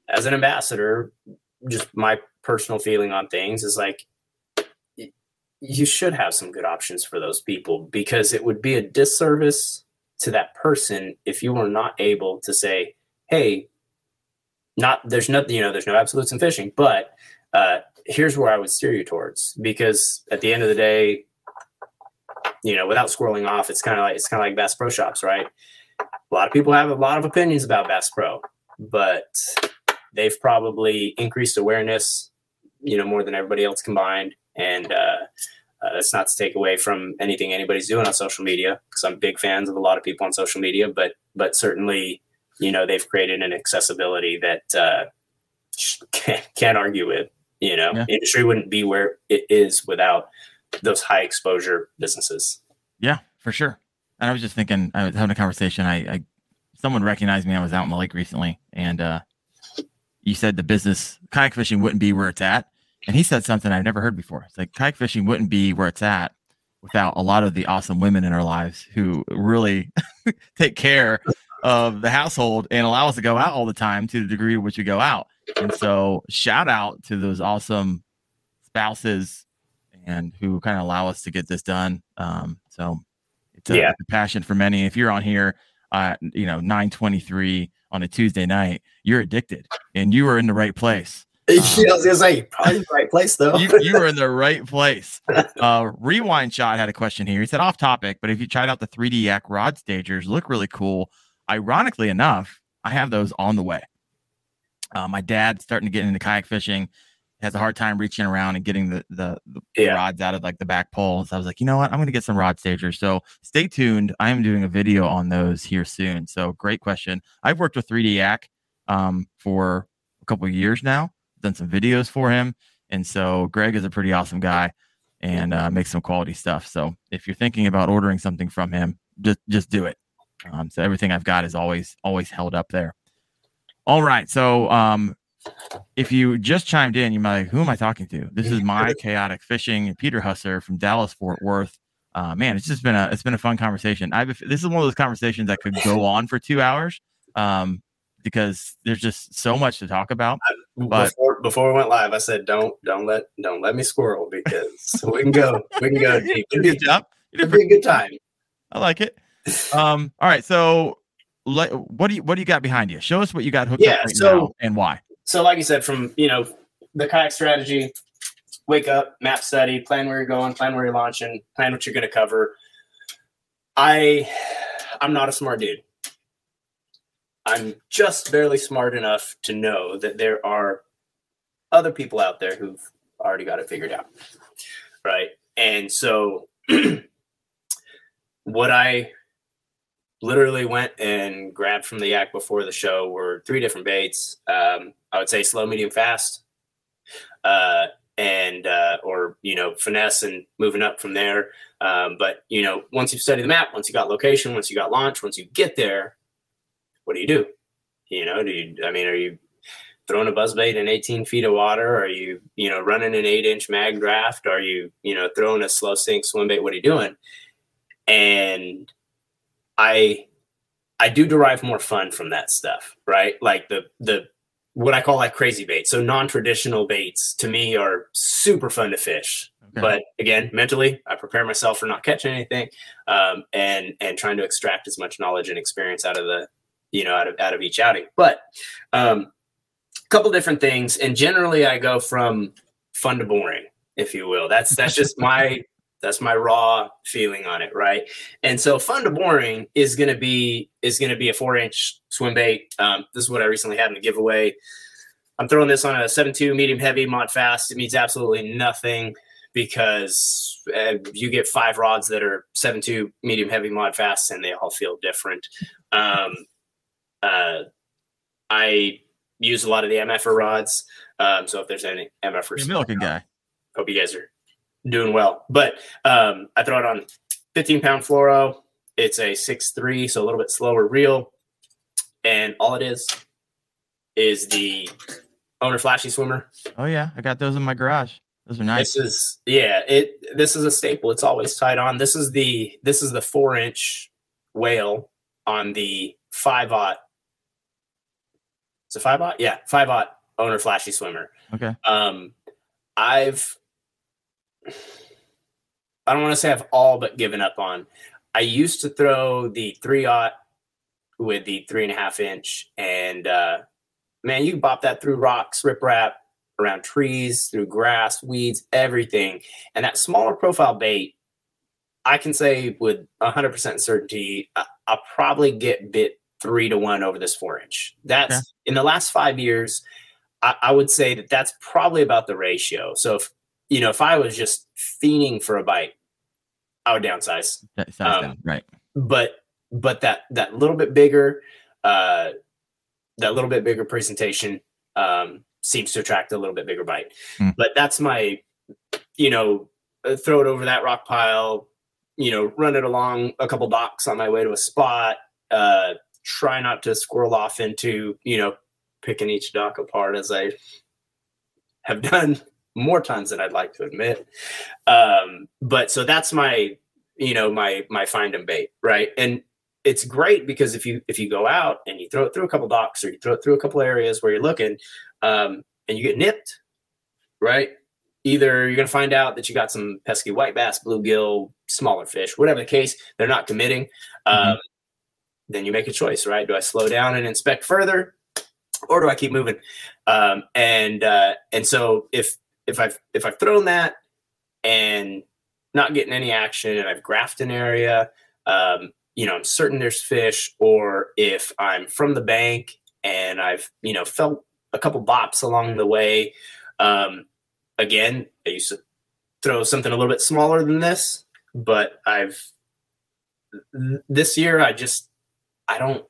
as an ambassador, just my personal feeling on things is like you should have some good options for those people because it would be a disservice to that person if you were not able to say, hey, not there's no you know there's no absolutes in fishing, but uh, here's where I would steer you towards because at the end of the day, you know, without squirreling off, it's kind of like it's kind of like Bass Pro Shops, right? a lot of people have a lot of opinions about Bass Pro, but they've probably increased awareness, you know, more than everybody else combined. And uh, uh, that's not to take away from anything anybody's doing on social media, because I'm big fans of a lot of people on social media. But but certainly, you know, they've created an accessibility that uh, can't, can't argue with. You know, yeah. industry wouldn't be where it is without those high exposure businesses. Yeah, for sure. And I was just thinking, I was having a conversation. I, I someone recognized me. I was out in the lake recently, and uh, you said the business kayak fishing wouldn't be where it's at. And he said something I've never heard before. It's like kayak fishing wouldn't be where it's at without a lot of the awesome women in our lives who really take care of the household and allow us to go out all the time to the degree to which we go out. And so, shout out to those awesome spouses and who kind of allow us to get this done. Um, so, it's a, yeah. a passion for many. If you're on here, uh, you know, 923 on a Tuesday night, you're addicted and you are in the right place. Um, I was gonna say probably the right place though. you, you were in the right place. Uh, Rewind Shot had a question here. He said off topic, but if you tried out the 3D Yak rod stagers, look really cool. Ironically enough, I have those on the way. Uh, my dad's starting to get into kayak fishing, has a hard time reaching around and getting the the, the Yeah. rods out of like the back pole. So I was like, you know what? I'm going to get some rod stagers. So stay tuned. I am doing a video on those here soon. So great question. I've worked with 3D Yak um, for a couple of years now. Done some videos for him, and so Greg is a pretty awesome guy and uh, makes some quality stuff. So if you're thinking about ordering something from him, just just do it. Um, so everything I've got is always always held up there. All right. So um, if you just chimed in, you might like, who am I talking to? This is my chaotic fishing, Peter Husser from Dallas Fort Worth. Uh, man, it's just been a it's been a fun conversation. I've this is one of those conversations that could go on for two hours um, because there's just so much to talk about. But- before before we went live, I said don't don't let don't let me squirrel because we can go we can go deep. It'd be, Good job. You did it'd be a good time. I like it. Um, all right. So, le- what do you what do you got behind you? Show us what you got hooked Yeah, up right so- now and why. so like you said, from you know the kayak strategy, wake up, map study, plan where you're going, plan where you're launching, plan what you're going to cover. I I'm not a smart dude. I'm just barely smart enough to know that there are other people out there who've already got it figured out. Right. And so what I literally went and grabbed from the yak before the show were three different baits. Um, I would say slow, medium, fast, uh, and uh, or you know finesse and moving up from there. Um, but you know, once you've studied the map, once you got location, once you got launch, once you get there, what do you do? You know, do you? I mean, are you throwing a buzz bait in 18 feet of water? Are you, you know, running an eight inch Magdraft? Are you, you know, throwing a slow sink swim bait? What are you doing? And I, I do derive more fun from that stuff, right? Like the, the, what I call like crazy baits. So non-traditional baits to me are super fun to fish. Okay. But again, mentally, I prepare myself for not catching anything, um, and and trying to extract as much knowledge and experience out of the, you know, out of out of each outing. But um, a couple different things and generally i go from fun to boring if you will that's that's just my that's my raw feeling on it right? And so fun to boring is going to be is going to be a four inch swim bait. Um, this is what i recently had in a giveaway. I'm throwing this on a 7.2 medium heavy mod fast. It means absolutely nothing because uh, you get five rods that are 7.2 medium heavy mod fast and they all feel different. Um, uh, i use a lot of the MFR rods. Um, so if there's any a Milliken guy. hope you guys are doing well. But um, I throw it on 15 pound fluoro. It's a six three, so a little bit slower reel. And all it is is the owner flashy swimmer. Oh yeah, I got those in my garage. Those are nice. This is yeah, it this is a staple. It's always tied on. This is the this is the four inch whale on the five aught. Is it five aught? Yeah, five aught owner flashy swimmer. Okay. Um, I've I don't want to say I've all but given up on. I used to throw the three aught with the three and a half inch, and uh, man, you can bop that through rocks, riprap, around trees, through grass, weeds, everything. And that smaller profile bait, I can say with 100% certainty, I- I'll probably get bit three to one over this four inch. That's Okay. in the last five years. I, I would say that that's probably about the ratio. So if you know, if I was just fiending for a bite, I would downsize. That um, down. Right. But but that that little bit bigger, uh, that little bit bigger presentation um, seems to attract a little bit bigger bite. Hmm. But that's my, you know, uh, throw it over that rock pile, you know, run it along a couple docks on my way to a spot. Uh, try not to squirrel off into, you know, picking each dock apart as I have done more times than I'd like to admit. Um, but so that's my, you know, my my find and bait, right? And it's great because if you if you go out and you throw it through a couple docks or you throw it through a couple areas where you're looking, um, and you get nipped, right? Either you're gonna find out that you got some pesky white bass, bluegill, smaller fish, whatever the case, they're not committing. Um, then you make a choice, right? Do I slow down and inspect further, or do I keep moving? Um, and uh, and so if if I've if I've thrown that and not getting any action, and I've graphed an area, um, you know, I'm certain there's fish, or if I'm from the bank and I've you know felt a couple bops along the way, Um, again, I used to throw something a little bit smaller than this, but I've this year I just I don't.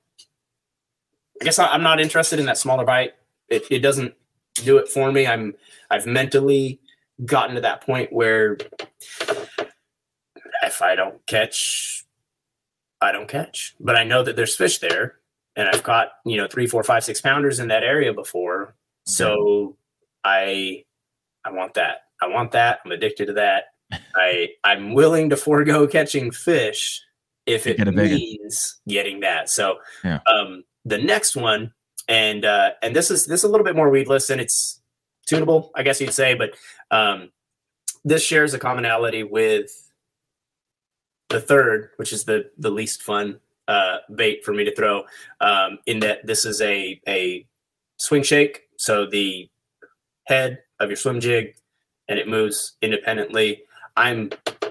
I guess I, am not interested in that smaller bite. It, it doesn't do it for me. I'm I've mentally gotten to that point where if I don't catch, I don't catch. But I know that there's fish there, and I've caught you know three, four, five, six pounders in that area before. So I I want that. I want that. I'm addicted to that. I I'm willing to forego catching fish if it means getting that. So yeah. um, the next one, and uh, and this is this is a little bit more weedless and it's tunable, I guess you'd say, but um, this shares a commonality with the third, which is the the least fun uh, bait for me to throw. Um, in that this is a a swing shake, so the head of your swim jig, and it moves independently. I'm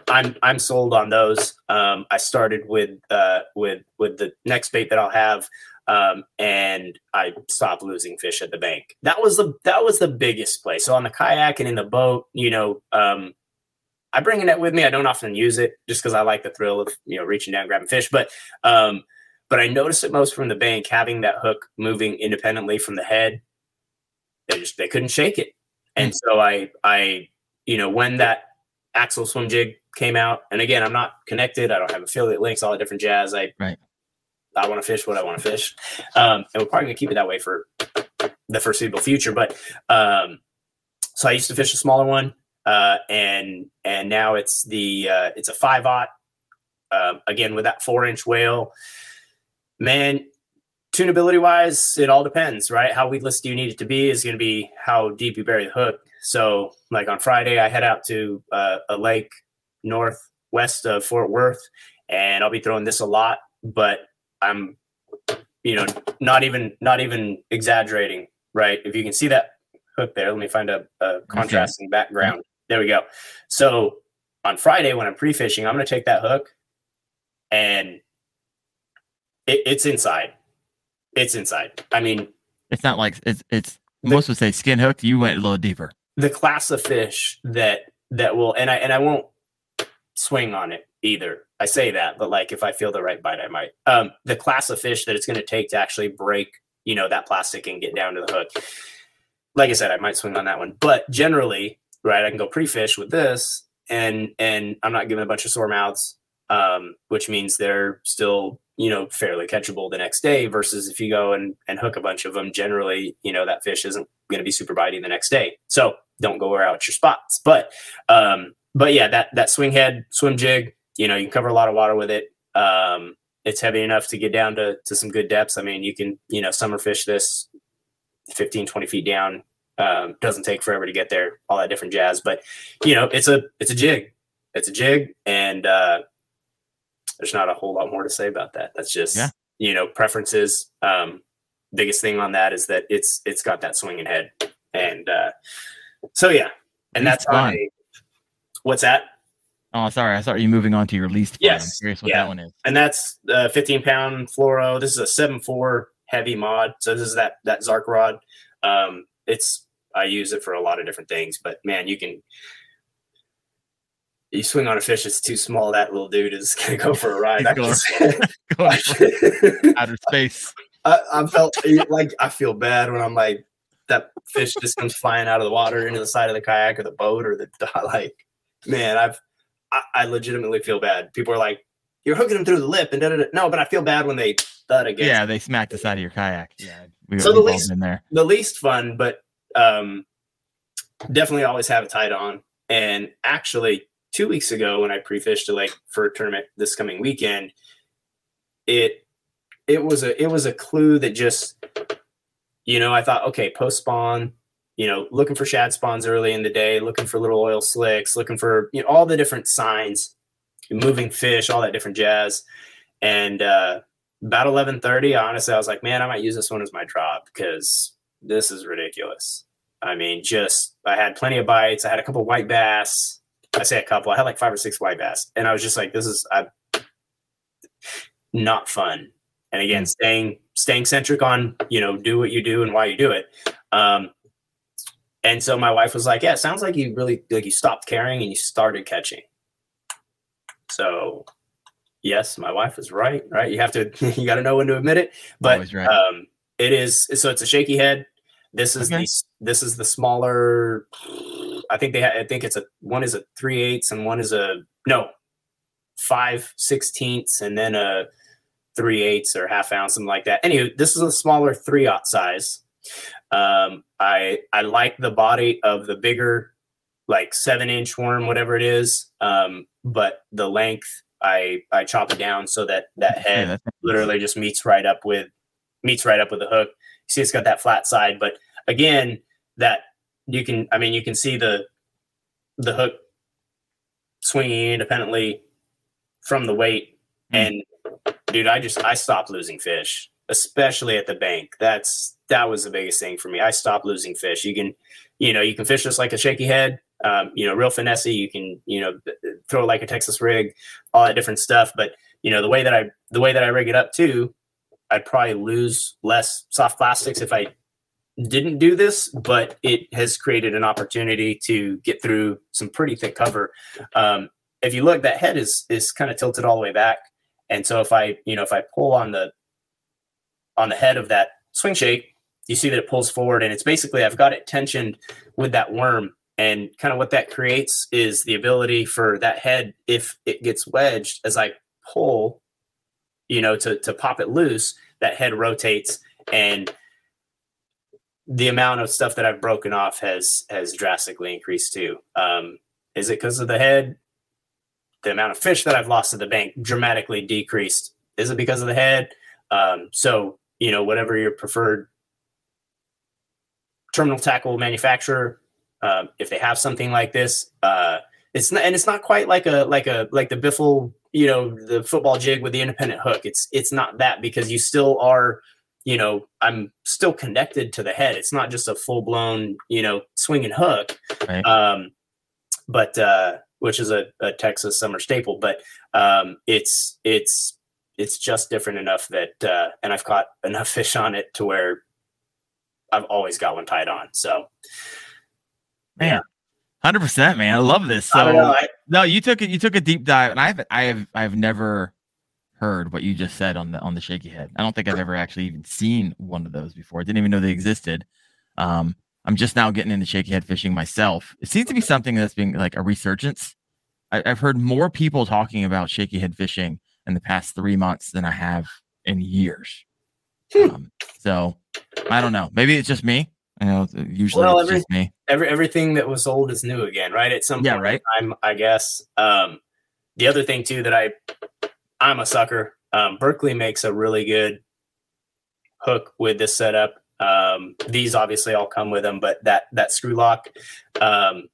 I'm I'm sold on those. Um, I started with uh, with with the next bait that I'll have, um, and I stopped losing fish at the bank. That was the that was the biggest play. So on the kayak and in the boat, you know, um, I bring a net with me. I don't often use it just because I like the thrill of you know reaching down grabbing fish. But um, but I noticed it most from the bank, having that hook moving independently from the head. They just they couldn't shake it, and hmm. so I I you know when that axle swim jig came out, and again I'm not connected. I don't have affiliate links, all the different jazz. I right. I want to fish what I want to fish, um, and we're probably gonna keep it that way for the foreseeable future. But um, so I used to fish a smaller one, uh, and and now it's the uh, it's a five aught. Uh, again with that four inch whale, man. Tunability wise, it all depends, right? How weedless do you need it to be is going to be how deep you bury the hook. So, like on Friday, I head out to uh, a lake northwest of Fort Worth, and I'll be throwing this a lot. But I'm, you know, not even not even exaggerating, right? If you can see that hook there, let me find a, a contrasting background. There we go. So on Friday when I'm pre-fishing, I'm going to take that hook, and it, it's inside. It's inside. I mean, it's not like it's it's the, most would say skin hooked. You went a little deeper. The class of fish that that will, and I and I won't swing on it either. I say that, but like if I feel the right bite, I might. Um, the class of fish that it's going to take to actually break, you know, that plastic and get down to the hook. Like I said, I might swing on that one, but generally, right, I can go pre-fish with this, and and I'm not giving a bunch of sore mouths, um, which means they're still, you know, fairly catchable the next day. Versus if you go and and hook a bunch of them, generally, you know, that fish isn't going to be super bitey the next day. So don't go out your spots, but um, but yeah, that that swing head swim jig you know, you can cover a lot of water with it. Um, it's heavy enough to get down to, to some good depths. I mean, you can, you know, summer fish this 15, 20 feet down. Um, doesn't take forever to get there, all that different jazz. But, you know, it's a, it's a jig. It's a jig. And uh, there's not a whole lot more to say about that. That's just, yeah. you know, preferences. Um, biggest thing on that is that it's, it's got that swinging head. And uh, so, yeah. And that's, on what's that? Oh, sorry. I thought you moving on to your least. Yes. I'm curious what yeah. that one is. And that's uh, 15 pound fluoro. This is a seven four heavy mod. So this is that that Zark rod. Um, it's I use it for a lot of different things, but man, you can you swing on a fish that's too small. That little dude is gonna go for a ride. outer space. I, I felt like I feel bad when I'm like that fish just comes flying out of the water into the side of the kayak or the boat or the like. Man, I've I, I legitimately feel bad. People are like, "You're hooking them through the lip," and da, da, da. no, but I feel bad when they thud against. Yeah, they smack the side of your kayak. Yeah, we, so the least in there, the least fun, but um, definitely always have it tied on. And actually, two weeks ago when I pre-fished a lake for a tournament this coming weekend, it it was a it was a clue that just you know I thought okay post spawn you know, looking for shad spawns early in the day, looking for little oil slicks, looking for you know all the different signs, moving fish, all that different jazz. And uh, about eleven thirty, honestly, I was like, man, I might use this one as my drop because this is ridiculous. I mean, just I had plenty of bites. I had a couple white bass. I say a couple. I had like five or six white bass, and I was just like, this is I, not fun. And again, mm. staying staying centric on you know do what you do and why you do it. Um, And so my wife was like, "Yeah, it sounds like you really like you stopped caring and you started catching." So, yes, my wife is right. Right, you have to you got to know when to admit it. But right. um, it is so it's a shaky head. This is Okay. the this is the smaller. I think they ha- I think it's a one is a three eighths and one is a no five sixteenths and then a three eighths or half ounce something like that. Anyway, this is a smaller three aught size. Um, I I like the body of the bigger, like seven inch worm, whatever it is. Um, but the length I I chop it down so that that head that's- literally just meets right up with meets right up with the hook. You see, it's got that flat side, but again, that you can. I mean, you can see the the hook swinging independently from the weight. Hmm. And dude, I just I stopped losing fish, especially at the bank. That's that was the biggest thing for me. I stopped losing fish. You can, you know, you can fish just like a shaky head. Um, you know, real finesse. You can, you know, throw like a Texas rig, all that different stuff. But you know, the way that I the way that I rig it up too, I'd probably lose less soft plastics if I didn't do this, but it has created an opportunity to get through some pretty thick cover. Um, if you look, that head is is kind of tilted all the way back, and so if I you know if I pull on the on the head of that swing shake, you see that it pulls forward, and it's basically I've got it tensioned with that worm, and kind of what that creates is the ability for that head, if it gets wedged, as I pull, you know, to to pop it loose, that head rotates and the amount of stuff that I've broken off has has drastically increased too. Um, is it because of the head? The amount of fish that I've lost to the bank dramatically decreased. Is it because of the head? Um, so you know, whatever your preferred terminal tackle manufacturer, um, if they have something like this, uh, it's not, and it's not quite like a like a like the biffle, you know, the football jig with the independent hook. It's it's not that because you still are you know, I'm still connected to the head. It's not just a full blown, you know, swinging hook. Right. Um, but uh, which is a, a Texas summer staple. But um, it's it's it's just different enough that, uh, and I've caught enough fish on it to where I've always got one tied on. So man, Hundred percent, man. I love this. So know. I, no, you took it. You took a deep dive, and I've I have I've never heard what you just said on the on the shaky head. I don't think I've ever actually even seen one of those before. I didn't even know they existed. Um, I'm just now getting into shaky head fishing myself. It seems to be something that's being like a resurgence. I, I've heard more people talking about shaky head fishing in the past three months than I have in years. Hmm. Um, so I don't know. Maybe it's just me. You know, usually Well, it's every- just me. every everything that was old is new again, right? At some Yeah, point right. in time, I guess. Um, the other thing too that I I'm a sucker. Um, Berkley makes a really good hook with this setup. Um, these obviously all come with them, but that that screw lock, um,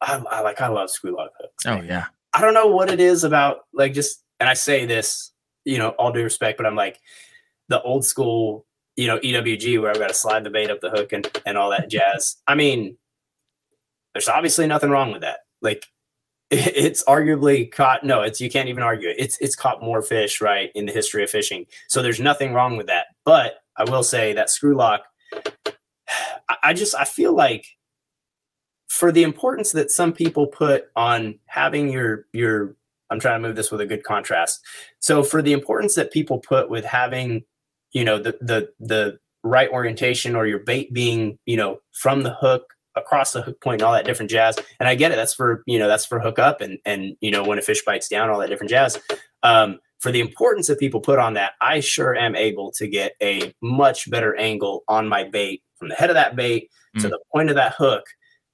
I, I like. I love screw lock hooks. Oh yeah. I don't know what it is about like just and I say this, you know, all due respect, but I'm like the old school, you know, EWG where I've got to slide the bait up the hook and, and all that jazz. I mean, there's obviously nothing wrong with that. Like it's arguably caught no, it's you can't even argue it. It's it's caught more fish, right, in the history of fishing. So there's nothing wrong with that. But I will say that screw lock, I, I just I feel like for the importance that some people put on having your your I'm trying to move this with a good contrast. So for the importance that people put with having, you know, the the the right orientation or your bait being, you know, from the hook across the hook point and all that different jazz. And I get it. That's for, you know, that's for hook up and and you know, when a fish bites down, all that different jazz. Um, for the importance that people put on that, I sure am able to get a much better angle on my bait from the head of that bait to Mm. the point of that hook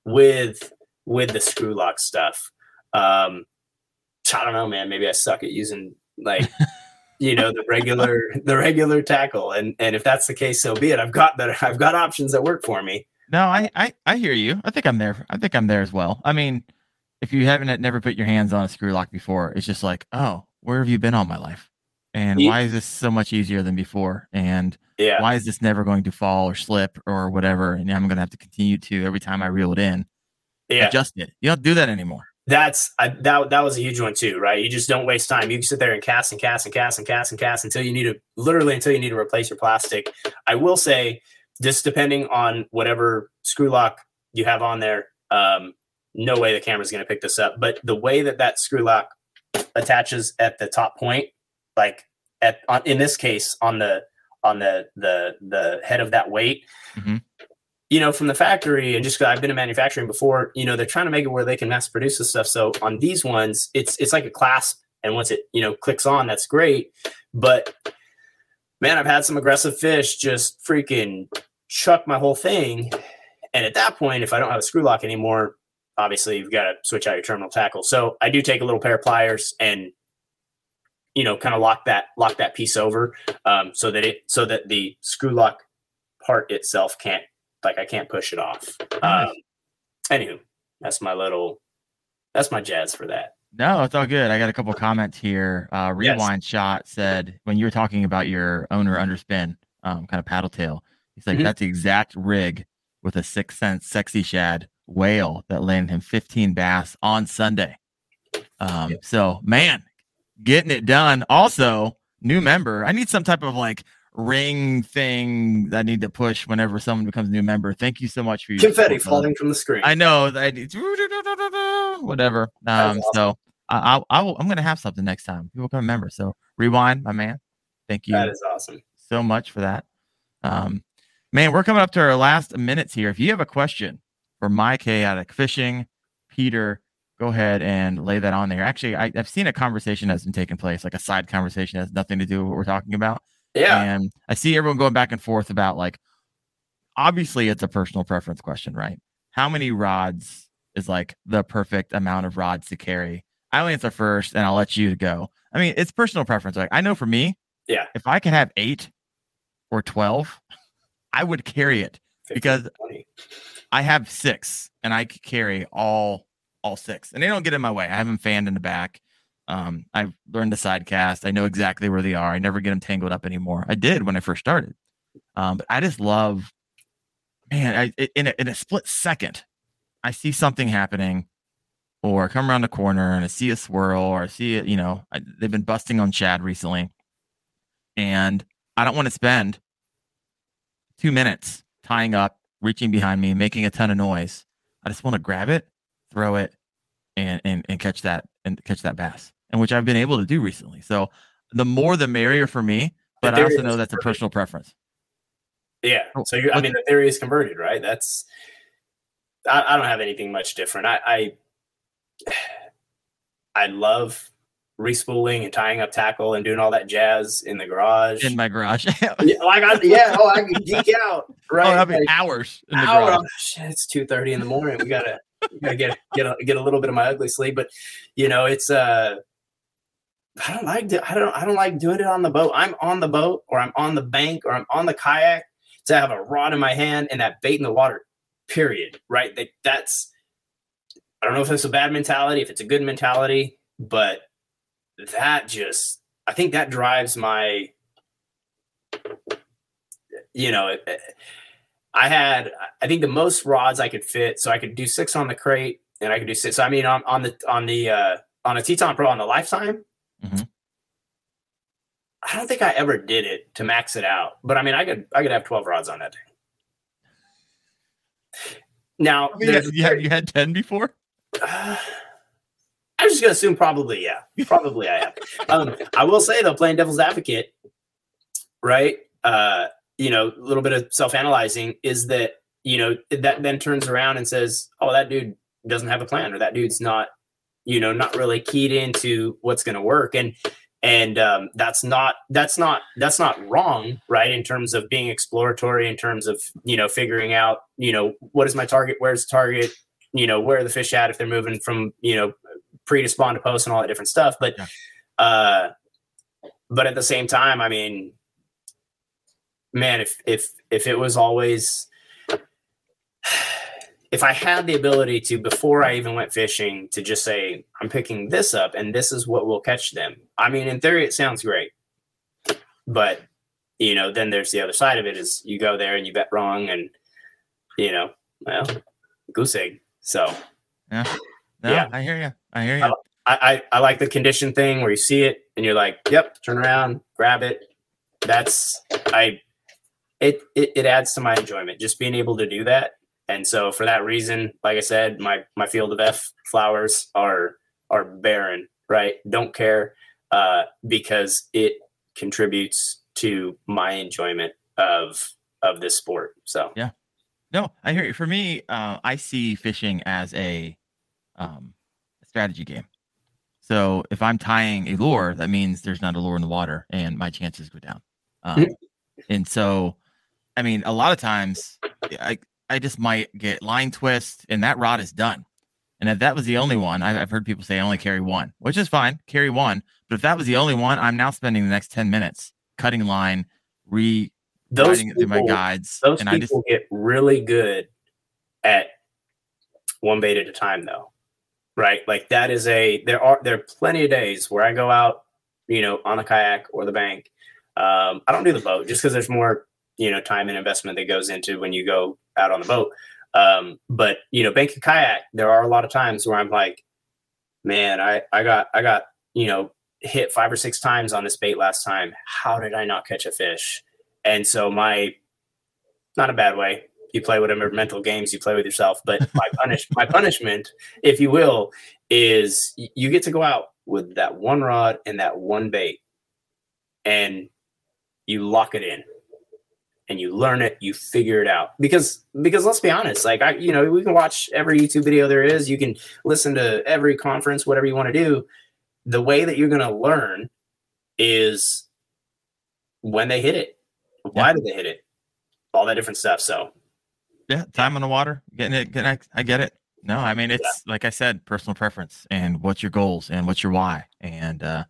with with the screw lock stuff. Um, I don't know, man. Maybe I suck at using like you know the regular the regular tackle, and and if that's the case, so be it. I've got that. I've got options that work for me. No, I, I I hear you. I think I'm there. I think I'm there as well. I mean, if you haven't never put your hands on a screw lock before, it's just like, oh, where have you been all my life? And Ye- why is this so much easier than before? And Yeah, why is this never going to fall or slip or whatever? And I'm going to have to continue to every time I reel it in yeah. adjust it. You don't do that anymore. That's I, that. That was a huge one too, right? You just don't waste time. You can sit there and cast and cast and cast and cast and cast until you need to literally until you need to replace your plastic. I will say, just depending on whatever screw lock you have on there. Um, no way the camera's going to pick this up, but the way that that screw lock attaches at the top point, like at on, in this case on the on the the the head of that weight. Mhm. You know, from the factory, and just 'cause I've been in manufacturing before, you know, they're trying to make it where they can mass produce this stuff. So on these ones, it's it's like a clasp, and once it you know clicks on, that's great. But man, I've had some aggressive fish just freaking chuck my whole thing. And at that point, if I don't have a screw lock anymore, obviously you've got to switch out your terminal tackle. So I do take a little pair of pliers and you know kind of lock that lock that piece over um, so that it so that the screw lock part itself can't like I can't push it off. Um, anywho, that's my little that's my jazz for that. No, it's all good. I got a couple comments here. Uh, Yes. Rewind shot said when you were talking about your owner underspin, um, kind of paddle tail, he's like, Mhm. that's the exact rig with a six cent sexy shad whale that landed him 15 bass on Sunday. Um, Yeah. so man, getting it done. Also, new member. I need some type of like ring thing that I need to push whenever someone becomes a new member. Thank you so much for your Confetti support, falling from the screen. I know that it's whatever. Um, so I, I'll, I'll, I'm gonna have something next time. People can remember. So rewind, my man. Thank you that is awesome. so much for that. Um, man, we're coming up to our last minutes here. If you have a question for my chaotic fishing, Peter, go ahead and lay that on there. Actually, I, I've seen a conversation that's been taking place, like a side conversation that has nothing to do with what we're talking about. Yeah. And I see everyone going back and forth about like, obviously, it's a personal preference question, right? How many rods is like the perfect amount of rods to carry? I'll answer first and I'll let you go. I mean, it's personal preference. Like, I know for me, Yeah. if I can have eight or 12, I would carry it because 20. I have six and I could carry all all six and they don't get in my way. I have them fanned in the back. Um, I've learned to sidecast. I know exactly where they are. I never get them tangled up anymore. I did when I first started. Um, but I just love, man, I, in, a, in a split second, I see something happening or I come around the corner and I see a swirl or I see it, you know, I, they've been busting on shad recently. And I don't want to spend two minutes tying up, reaching behind me, making a ton of noise. I just want to grab it, throw it, and and and catch that and catch that bass, and which I've been able to do recently. So the more the merrier for me, but I also know that's a personal preference. Yeah. Oh, So you I mean, the theory is converted, right? That's. I, I don't have anything much different. I, I. I love respooling and tying up tackle and doing all that jazz in the garage. In my garage, oh, yeah, like I, yeah, oh, I can geek out, right? that'd be Like, hours in the hour, garage. oh, shit, it's two thirty in the morning. We gotta, we gotta get get a, get a little bit of my ugly sleep. But you know, it's uh, I don't like do- I don't I don't like doing it on the boat. I'm on the boat, or I'm on the bank, or I'm on the kayak to have a rod in my hand and that bait in the water. Period. Right. That, that's. I don't know if it's a bad mentality, if it's a good mentality, but that just I think that drives my. You know, it- it- I had I think the most rods I could fit, so I could do six on the crate, and I could do six. So I mean, on, on the on the uh, on a Teton Pro on the lifetime, Mhm. I don't think I ever did it to max it out. But I mean, I could I could have twelve rods on that thing. Now, I mean, there's- you, have you had ten before? uh, I'm just gonna assume probably yeah, probably I have. Um, I will say though, playing devil's advocate, right? Uh, you know, a little bit of self-analyzing is that you know that then turns around and says, "Oh, that dude doesn't have a plan, or that dude's not, you know, not really keyed into what's going to work." And and um, that's not that's not that's not wrong, right? In terms of being exploratory, in terms of you know figuring out, you know, what is my target, where's the target, you know, where are the fish at if they're moving from you know pre to spawn to post and all that different stuff. But Yeah. uh, but at the same time, I mean, man, if if if it was always if I had the ability to before I even went fishing to just say I'm picking this up and this is what will catch them. I mean, in theory, it sounds great, but you know, then there's the other side of it is you go there and you bet wrong and you know, well, goose egg. So No, Yeah. I hear you. I hear you. I, I, I like the condition thing where you see it and you're like, yep, turn around, grab it. That's I it, it it adds to my enjoyment. Just being able to do that And so for that reason, like I said, my my field of F flowers are are barren, right? Don't care uh, because it contributes to my enjoyment of of this sport. So yeah, no, I hear you. For me, uh, I see fishing as a um, strategy game. So if I'm tying a lure, that means there's not a lure in the water, and my chances go down. Um, and so, I mean, a lot of times, I I just might get line twist, and that rod is done. And if that was the only one, I've heard people say I only carry one, which is fine, carry one. But if that was the only one, I'm now spending the next 10 minutes cutting line, re those people, it through my guides. Those and people I just, get really good at one bait at a time, though. Right? Like that is a there are there are plenty of days where I go out, you know, on a kayak or the bank. Um, I don't do the boat just because there's more, you know, time and investment that goes into when you go out on the boat. Um, but you know, bank and kayak, there are a lot of times where I'm like, man, I I got I got you know hit five or six times on this bait last time. How did I not catch a fish? And so my, not a bad way. You play whatever mental games you play with yourself, but my punish my punishment, if you will, is you get to go out with that one rod and that one bait, and you lock it in and you learn it, you figure it out. Because because let's be honest, like I, you know, we can watch every YouTube video there is, you can listen to every conference, whatever you want to do. The way that you're going to learn is when they hit it. Why yeah. did they hit it? All that different stuff. So yeah, time on the water, getting it, getting, I get it. No, I mean it's yeah. like I said, personal preference and what's your goals and what's your why. And uh,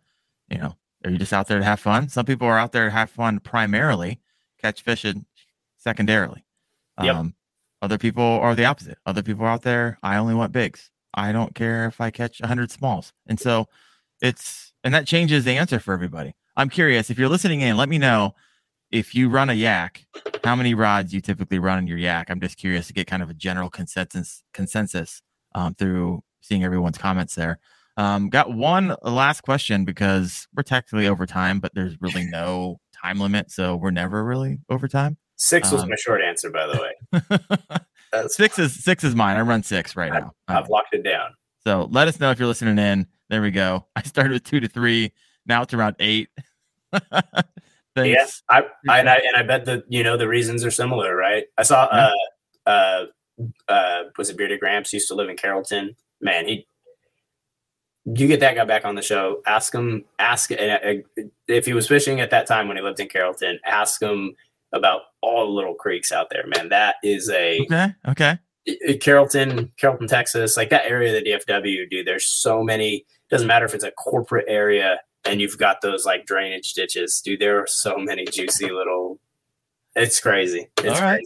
you know, are you just out there to have fun? Some people are out there to have fun primarily, catch fishing secondarily. Yep. Um, other people are the opposite. Other people are out there, I only want bigs. I don't care if I catch 100 smalls. And so it's, and that changes the answer for everybody. I'm curious if you're listening in, let me know if you run a yak, how many rods you typically run in your yak? I'm just curious to get kind of a general consensus consensus um, through seeing everyone's comments there. Um, got one last question because we're technically over time, but there's really no time limit, so we're never really over time. Six was um, my short answer, by the way. six is six is mine. I run six right I've, now. I've um, locked it down. So let us know if you're listening in. There we go. I started with two to three. Now it's around eight. Yes, I, I, and I and I bet that you know the reasons are similar, right? I saw uh uh uh was it Bearded Gramps used to live in Carrollton. Man, he you get that guy back on the show. Ask him, ask if he was fishing at that time when he lived in Carrollton. Ask him about all the little creeks out there, man. That is a okay, okay. Carrollton, Carrollton, Texas, like that area of the DFW, dude. There's so many. Doesn't matter if it's a corporate area and you've got those like drainage ditches, dude. There are so many juicy little. It's crazy. It's All right. Crazy.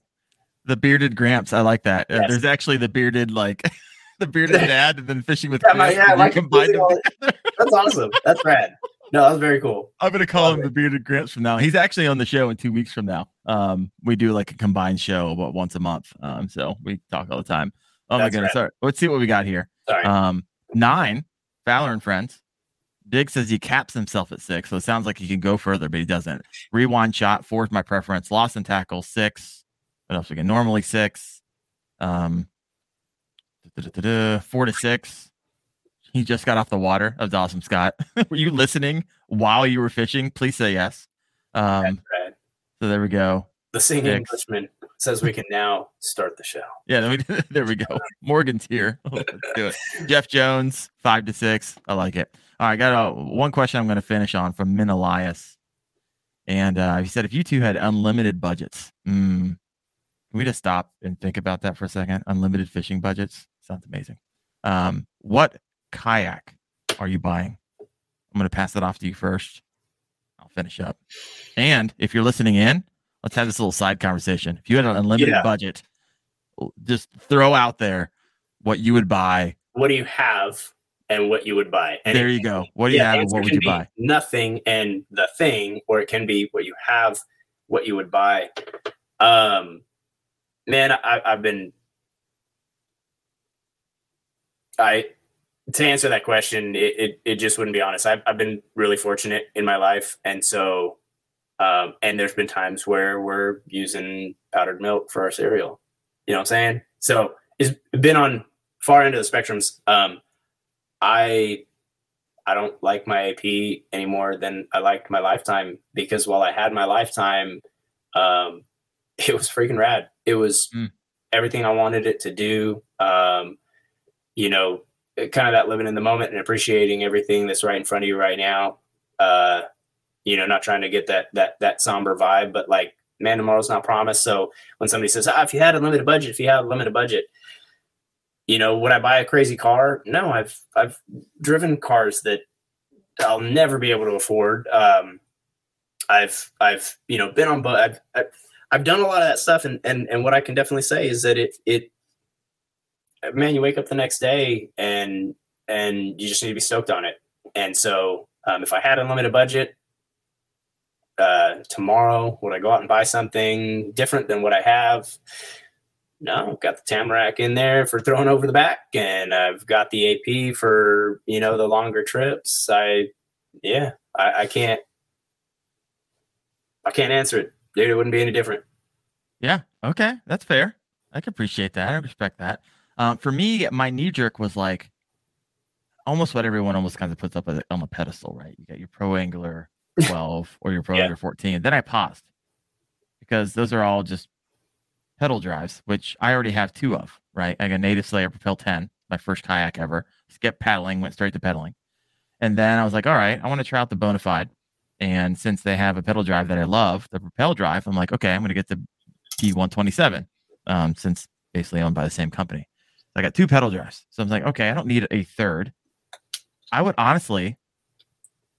The bearded Gramps, I like that. Uh, yes. Uh, there's actually the bearded like the bearded dad, and then fishing with yeah, my, yeah, like combined them That's awesome. That's rad. No, that's very cool. I'm gonna call him it. the bearded Gramps from now. He's actually on the show in two weeks from now. Um, we do like a combined show about once a month. Um, so we talk all the time. Oh that's my goodness. All right, let's see what we got here. Sorry. Um, nine, Fowler and friends. Dig says he caps himself at six, so it sounds like he can go further, but he doesn't. Rewind shot, four is my preference. Lost and tackle, six. What else we get? Normally six. Um, four to six. He just got off the water. That was awesome, Scott. were you listening while you were fishing? Please say yes. Um, so there we go. The singing Englishman says we can now start the show. Yeah, there we go. Morgan's here. Let's do it. Jeff Jones, five to six. I like it. All right, I got a, one question I'm going to finish on from Min Elias. And uh, he said, if you two had unlimited budgets, mm, can we just stop and think about that for a second? Unlimited fishing budgets sounds amazing. Um, what kayak are you buying? I'm going to pass that off to you first. I'll finish up. And if you're listening in, let's have this little side conversation. If you had an unlimited yeah. budget, just throw out there what you would buy. What do you have? and what you would buy. And there you go. What do you yeah, have and what would you buy? Nothing and the thing, or it can be what you have, what you would buy. Um, man, I, I've been, I, to answer that question, it, it, it just wouldn't be honest. I've, I've been really fortunate in my life. And so, um, and there's been times where we're using powdered milk for our cereal You know what I'm saying? So it's been on far end of the spectrums. Um, I I don't like my AP any more than I liked my lifetime because while I had my lifetime, um, it was freaking rad. It was mm. everything I wanted it to do. Um, you know, kind of that living in the moment and appreciating everything that's right in front of you right now. Uh, you know, not trying to get that that that somber vibe, but like, man, tomorrow's not promised. So when somebody says, ah, if you had a limited budget, if you had a limited budget, you know, would I buy a crazy car? No, I've I've driven cars that I'll never be able to afford. Um, I've I've you know been on, but I've, I've I've done a lot of that stuff, and and and what I can definitely say is that it it man, you wake up the next day and and you just need to be stoked on it. And so, um, if I had unlimited budget uh, tomorrow, would I go out and buy something different than what I have? No, I've got the Tamarack in there for throwing over the back, and I've got the AP for you know the longer trips. I, yeah, I, I can't, I can't answer it, dude. It wouldn't be any different. Yeah. Okay, that's fair. I can appreciate that. I respect that. Um, for me, my knee jerk was like almost what everyone almost kind of puts up on a pedestal, right? You got your Pro Angler 12 or your Pro yeah. Angler 14. Then I paused because those are all just pedal drives, which I already have two of, right? I got Native Slayer Propel 10, my first kayak ever. Skipped paddling, went straight to pedaling. And then I was like, all right, I want to try out the Bonafide. And since they have a pedal drive that I love, the Propel drive, I'm like, okay, I'm going to get the P127 um, since basically owned by the same company. I got two pedal drives. So I'm like, okay, I don't need a third. I would honestly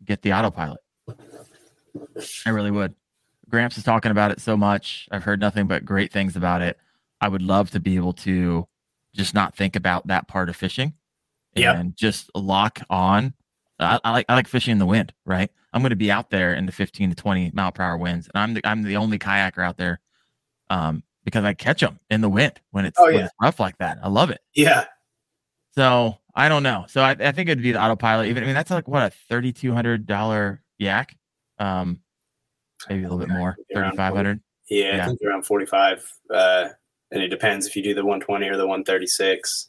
get the autopilot. I really would. Gramps is talking about it so much. I've heard nothing but great things about it. I would love to be able to just not think about that part of fishing and yep. just lock on. I, I, like I like fishing in the wind, right? I'm going to be out there in the 15 to 20 mile per hour winds, and I'm the, I'm the only kayaker out there um, because I catch them in the wind when it's, oh, yeah. when it's rough like that. I love it. Yeah. So I don't know. So I, I think it'd be the autopilot. Even I mean that's like what a thirty two hundred dollar yak. Um, maybe a little bit more, thirty five hundred. Yeah, yeah, I think around forty five. Uh, and it depends if you do the one twenty or the one thirty six.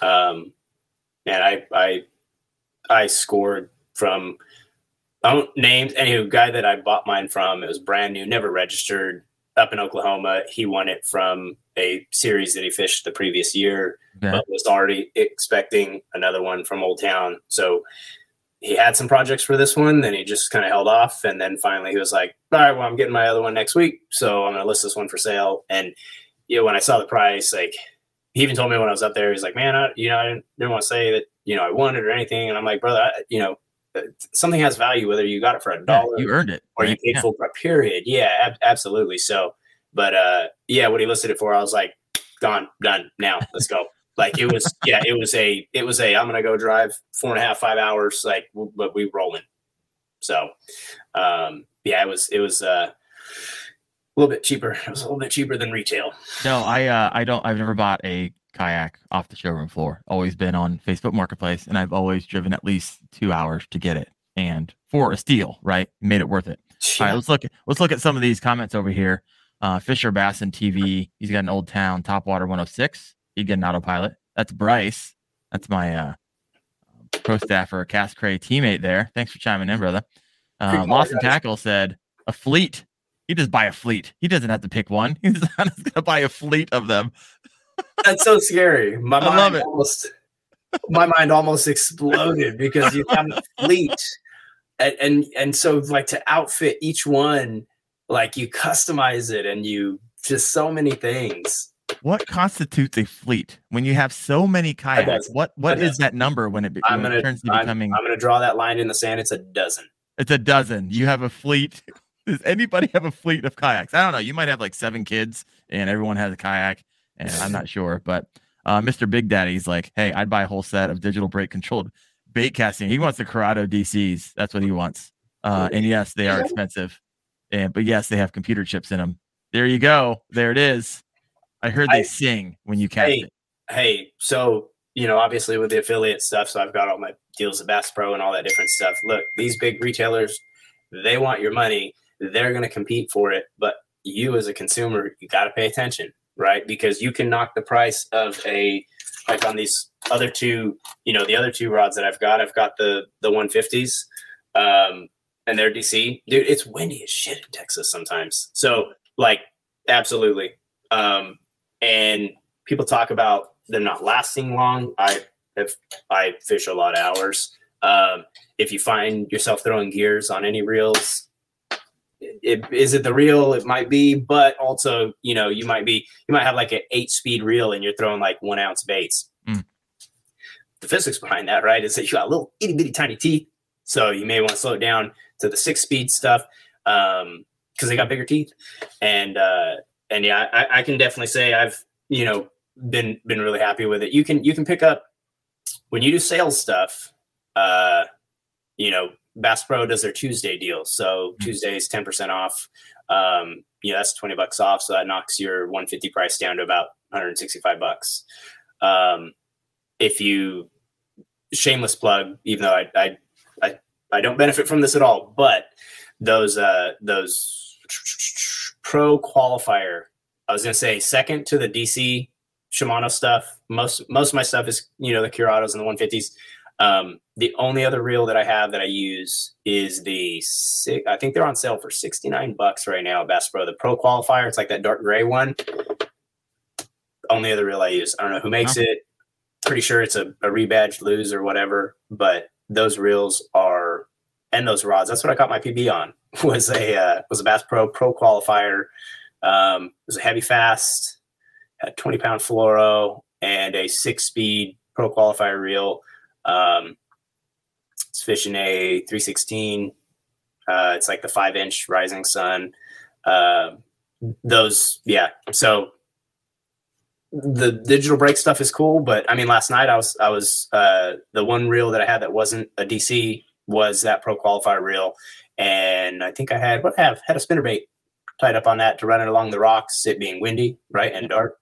Um, and I I I scored from I don't names any guy that I bought mine from. It was brand new, never registered up in Oklahoma. He won it from a series that he fished the previous year, yeah. but was already expecting another one from Old Town. So he had some projects for this one, then he just kind of held off. And then finally he was like, all right, well, I'm getting my other one next week. So I'm going to list this one for sale. And, you know, when I saw the price, like, he even told me when I was up there, he's like, man, I, you know, I didn't, didn't want to say that, you know, I wanted or anything. And I'm like, brother, I, you know, something has value whether you got it for a dollar yeah, you earned it or right? you paid yeah. full period. Yeah ab- absolutely. So but uh yeah what he listed it for i was like gone done now let's go. Like it was yeah it was a it was a i'm gonna go drive four and a half five hours like but we rolling. So um yeah it was it was uh a little bit cheaper. It was a little bit cheaper than retail. No i uh i don't i've never bought a kayak off the showroom floor. Always been on Facebook Marketplace, and I've always driven at least two hours to get it. And for a steal, right, made it worth it. Yeah. All right, let's look. At, let's look at some of these comments over here. Uh, Fisher Basson TV. He's got an Old Town Topwater 106. He'd get an autopilot. That's Bryce. That's my uh, pro staffer, Cast Cray teammate there. Thanks for chiming in, brother. Uh, Lawson Tackle said a fleet. He just buy a fleet. He doesn't have to pick one. He's just going to buy a fleet of them. That's so scary. My I mind almost my mind almost exploded because you have a fleet. And, and and so like to outfit each one, like you customize it and you just so many things. What constitutes a fleet when you have so many kayaks? What what is that number when it, be, I'm gonna, turns to I'm, becoming? I'm going to draw that line in the sand. It's a dozen. It's a dozen. You have a fleet. Does anybody have a fleet of kayaks? I don't know. You might have like seven kids, and everyone has a kayak and I'm not sure, but uh, Mr. Big Daddy's like, hey, I'd buy a whole set of digital brake controlled bait casting. He wants the Curado DCs. That's what he wants. Uh, and yes, they are expensive, and but yes, they have computer chips in them. There you go. There it is. I heard they I, sing when you cast hey, it. Hey, so you know, obviously with the affiliate stuff, so I've got all my deals with Bass Pro and all that different stuff. Look, these big retailers, they want your money. They're going to compete for it, but you as a consumer, you got to pay attention right? Because you can knock the price of a like on these other two, you know, the other two rods that I've got. I've got the the 150s, um, and they're DC. Dude, it's windy as shit in Texas sometimes. So like, absolutely. Um, and people talk about them not lasting long. I have I fish a lot of hours. Um, if you find yourself throwing gears on any reels, it, is it the reel? It might be, but also, you know, you might be, you might have like an eight speed reel and you're throwing like one ounce baits. Mm. The physics behind that, right, is that you got a little itty bitty tiny teeth. So you may want to slow it down to the six speed stuff um, because they got bigger teeth. And, uh, and yeah, I, I can definitely say I've, you know, been, been really happy with it. You can, you can pick up when you do sales stuff, uh, you know, Bass Pro does their Tuesday deal. So mm-hmm. Tuesday is 10% off. Um, you know, that's 20 bucks off. So that knocks your 150 price down to about 165 bucks. Um, if you shameless plug, even though I, I, I, I don't benefit from this at all, but those, uh, those pro qualifier, I was going to say second to the DC Shimano stuff. Most, most of my stuff is, you know, the Curados and the 150s. Um, the only other reel that I have that I use is the six, I think they're on sale for 69 bucks right now at Bass Pro. The Pro Qualifier, it's like that dark gray one. Only other reel I use. I don't know who makes it. Pretty sure it's a, a rebadged Lew's or whatever, but those reels are and those rods. That's what I caught my PB on. Was a uh, was a Bass Pro Pro Qualifier. Um, it was a heavy fast, had 20 pound fluoro and a six speed Pro Qualifier reel um, it's fishing a 316. Uh, it's like the five inch rising sun. Uh, those, yeah. So the digital brake stuff is cool, but I mean, last night I was, I was, uh, the one reel that I had that wasn't a DC was that pro qualifier reel. And I think I had, what I have had a spinner bait tied up on that to run it along the rocks, it being windy, right, and dark.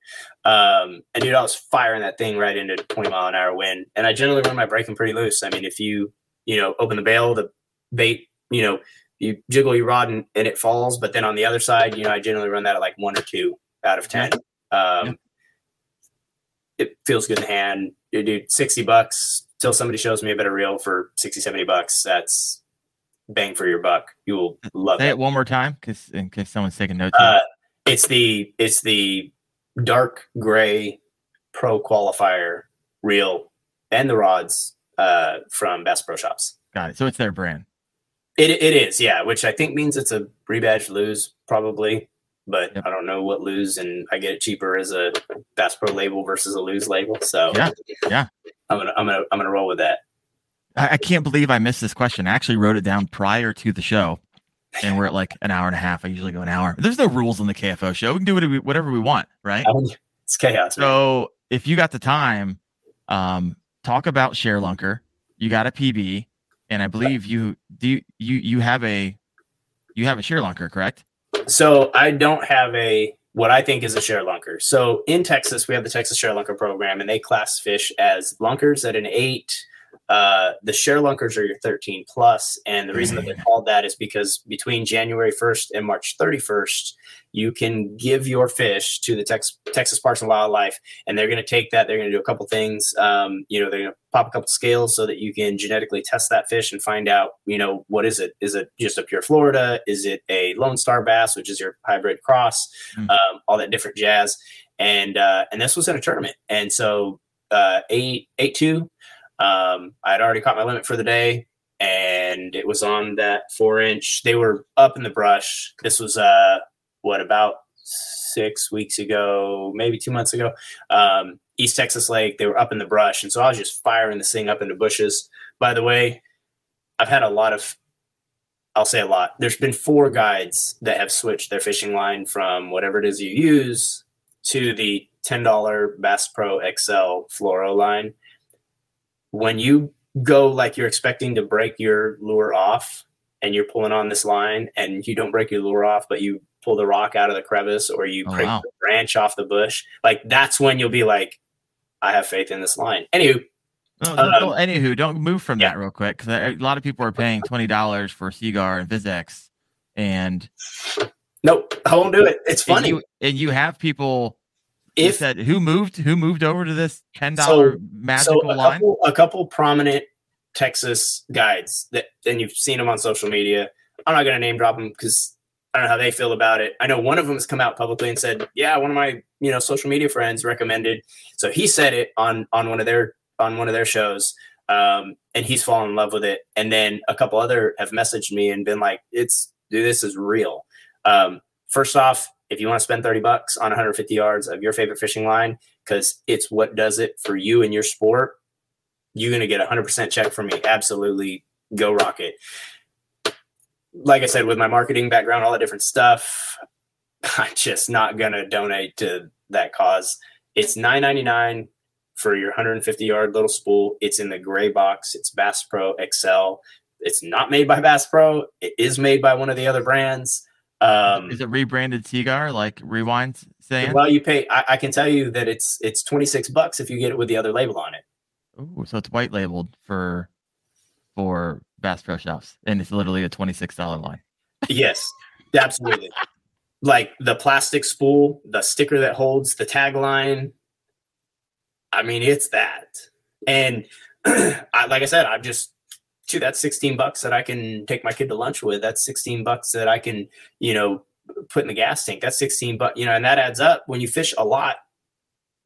Um, and dude, I was firing that thing right into 20 mile an hour wind. And I generally run my braking pretty loose. I mean, if you, you know, open the bail, the bait, you know, you jiggle your rod and, and it falls. But then on the other side, you know, I generally run that at like one or two out of 10. Um. It feels good in the hand. Dude, 60 bucks till somebody shows me a better reel for 60, 70 bucks. That's bang for your buck. You will love Say it. it one more time, because in case someone's taking notes. Uh, it's the it's the dark gray pro qualifier reel and the rods uh, from Bass Pro Shops. Got it. So it's their brand. It it is, yeah. Which I think means it's a rebadged Lew's, probably, but yep. I don't know what Lew's, and I get it cheaper as a Bass Pro label versus a Lew's label. So yeah, yeah. I'm gonna I'm gonna I'm gonna roll with that. I, I can't believe I missed this question. I actually wrote it down prior to the show, and we're at like an hour and a half. I usually go an hour. There's no rules on the KFO show. We can do whatever we want, right? It's chaos. So man. if you got the time, um, talk about Share Lunker. You got a PB, and I believe you do. You you, you have a you have a Share Lunker, correct? So I don't have a what I think is a share lunker. So in Texas, we have the Texas Share Lunker program, and they class fish as lunkers at an eight uh, the ShareLunkers are your 13 plus, and the reason that they're called that is because between January 1st and March 31st, you can give your fish to the Tex- Texas Parks and Wildlife, and they're going to take that. They're going to do a couple things. Um, you know, they're going to pop a couple scales so that you can genetically test that fish and find out, you know, what is it? Is it just a pure Florida? Is it a Lone Star bass, which is your hybrid cross? Mm. Um, all that different jazz. And uh, and this was in a tournament, and so uh, eight eight two um, I had already caught my limit for the day, and it was on that four inch. They were up in the brush. This was uh, what about six weeks ago, maybe two months ago. Um, East Texas Lake. They were up in the brush, and so I was just firing this thing up into bushes. By the way, I've had a lot of I'll say a lot. There's been four guides that have switched their fishing line from whatever it is you use to the $10 Bass Pro XL fluoro line when you go like you're expecting to break your lure off and you're pulling on this line and you don't break your lure off, but you pull the rock out of the crevice or you oh, break wow. the branch off the bush, like that's when you'll be like, I have faith in this line. Anywho, no, um, anywho, don't move from yeah. that real quick because a lot of people are paying twenty dollars for Seaguar and VizX, and nope, I won't do it. It's funny, and you, and you have people if said who moved who moved over to this ten So- dollar so magical a line? couple, a couple prominent Texas guides that, and you've seen them on social media. I'm not going to name drop them because I don't know how they feel about it. I know one of them has come out publicly and said, "Yeah, one of my you know social media friends recommended." So he said it on on one of their on one of their shows, um, and he's fallen in love with it. And then a couple other have messaged me and been like, "It's dude, this is real." Um, first off, if you want to spend 30 bucks on 150 yards of your favorite fishing line, because it's what does it for you and your sport, you're going to get a 100% check from me. Absolutely go rocket. Like I said, with my marketing background, all that different stuff, I'm just not going to donate to that cause. It's 9.99 for your 150 yard little spool. It's in the gray box. It's Bass Pro XL. It's not made by Bass Pro. It is made by one of the other brands. Um, Is it rebranded Seaguar like Rewind saying? well, you pay. I, I can tell you that it's it's 26 bucks if you get it with the other label on it. Ooh, so it's white labeled for for Bass Pro Shops, and it's literally a twenty six dollar line. Yes, absolutely. like the plastic spool, the sticker that holds the tagline. I mean, it's that. And I, like I said, I'm just, shoot, that's 16 bucks that I can take my kid to lunch with. That's 16 bucks that I can, you know, put in the gas tank. That's 16 bucks, you know, and that adds up when you fish a lot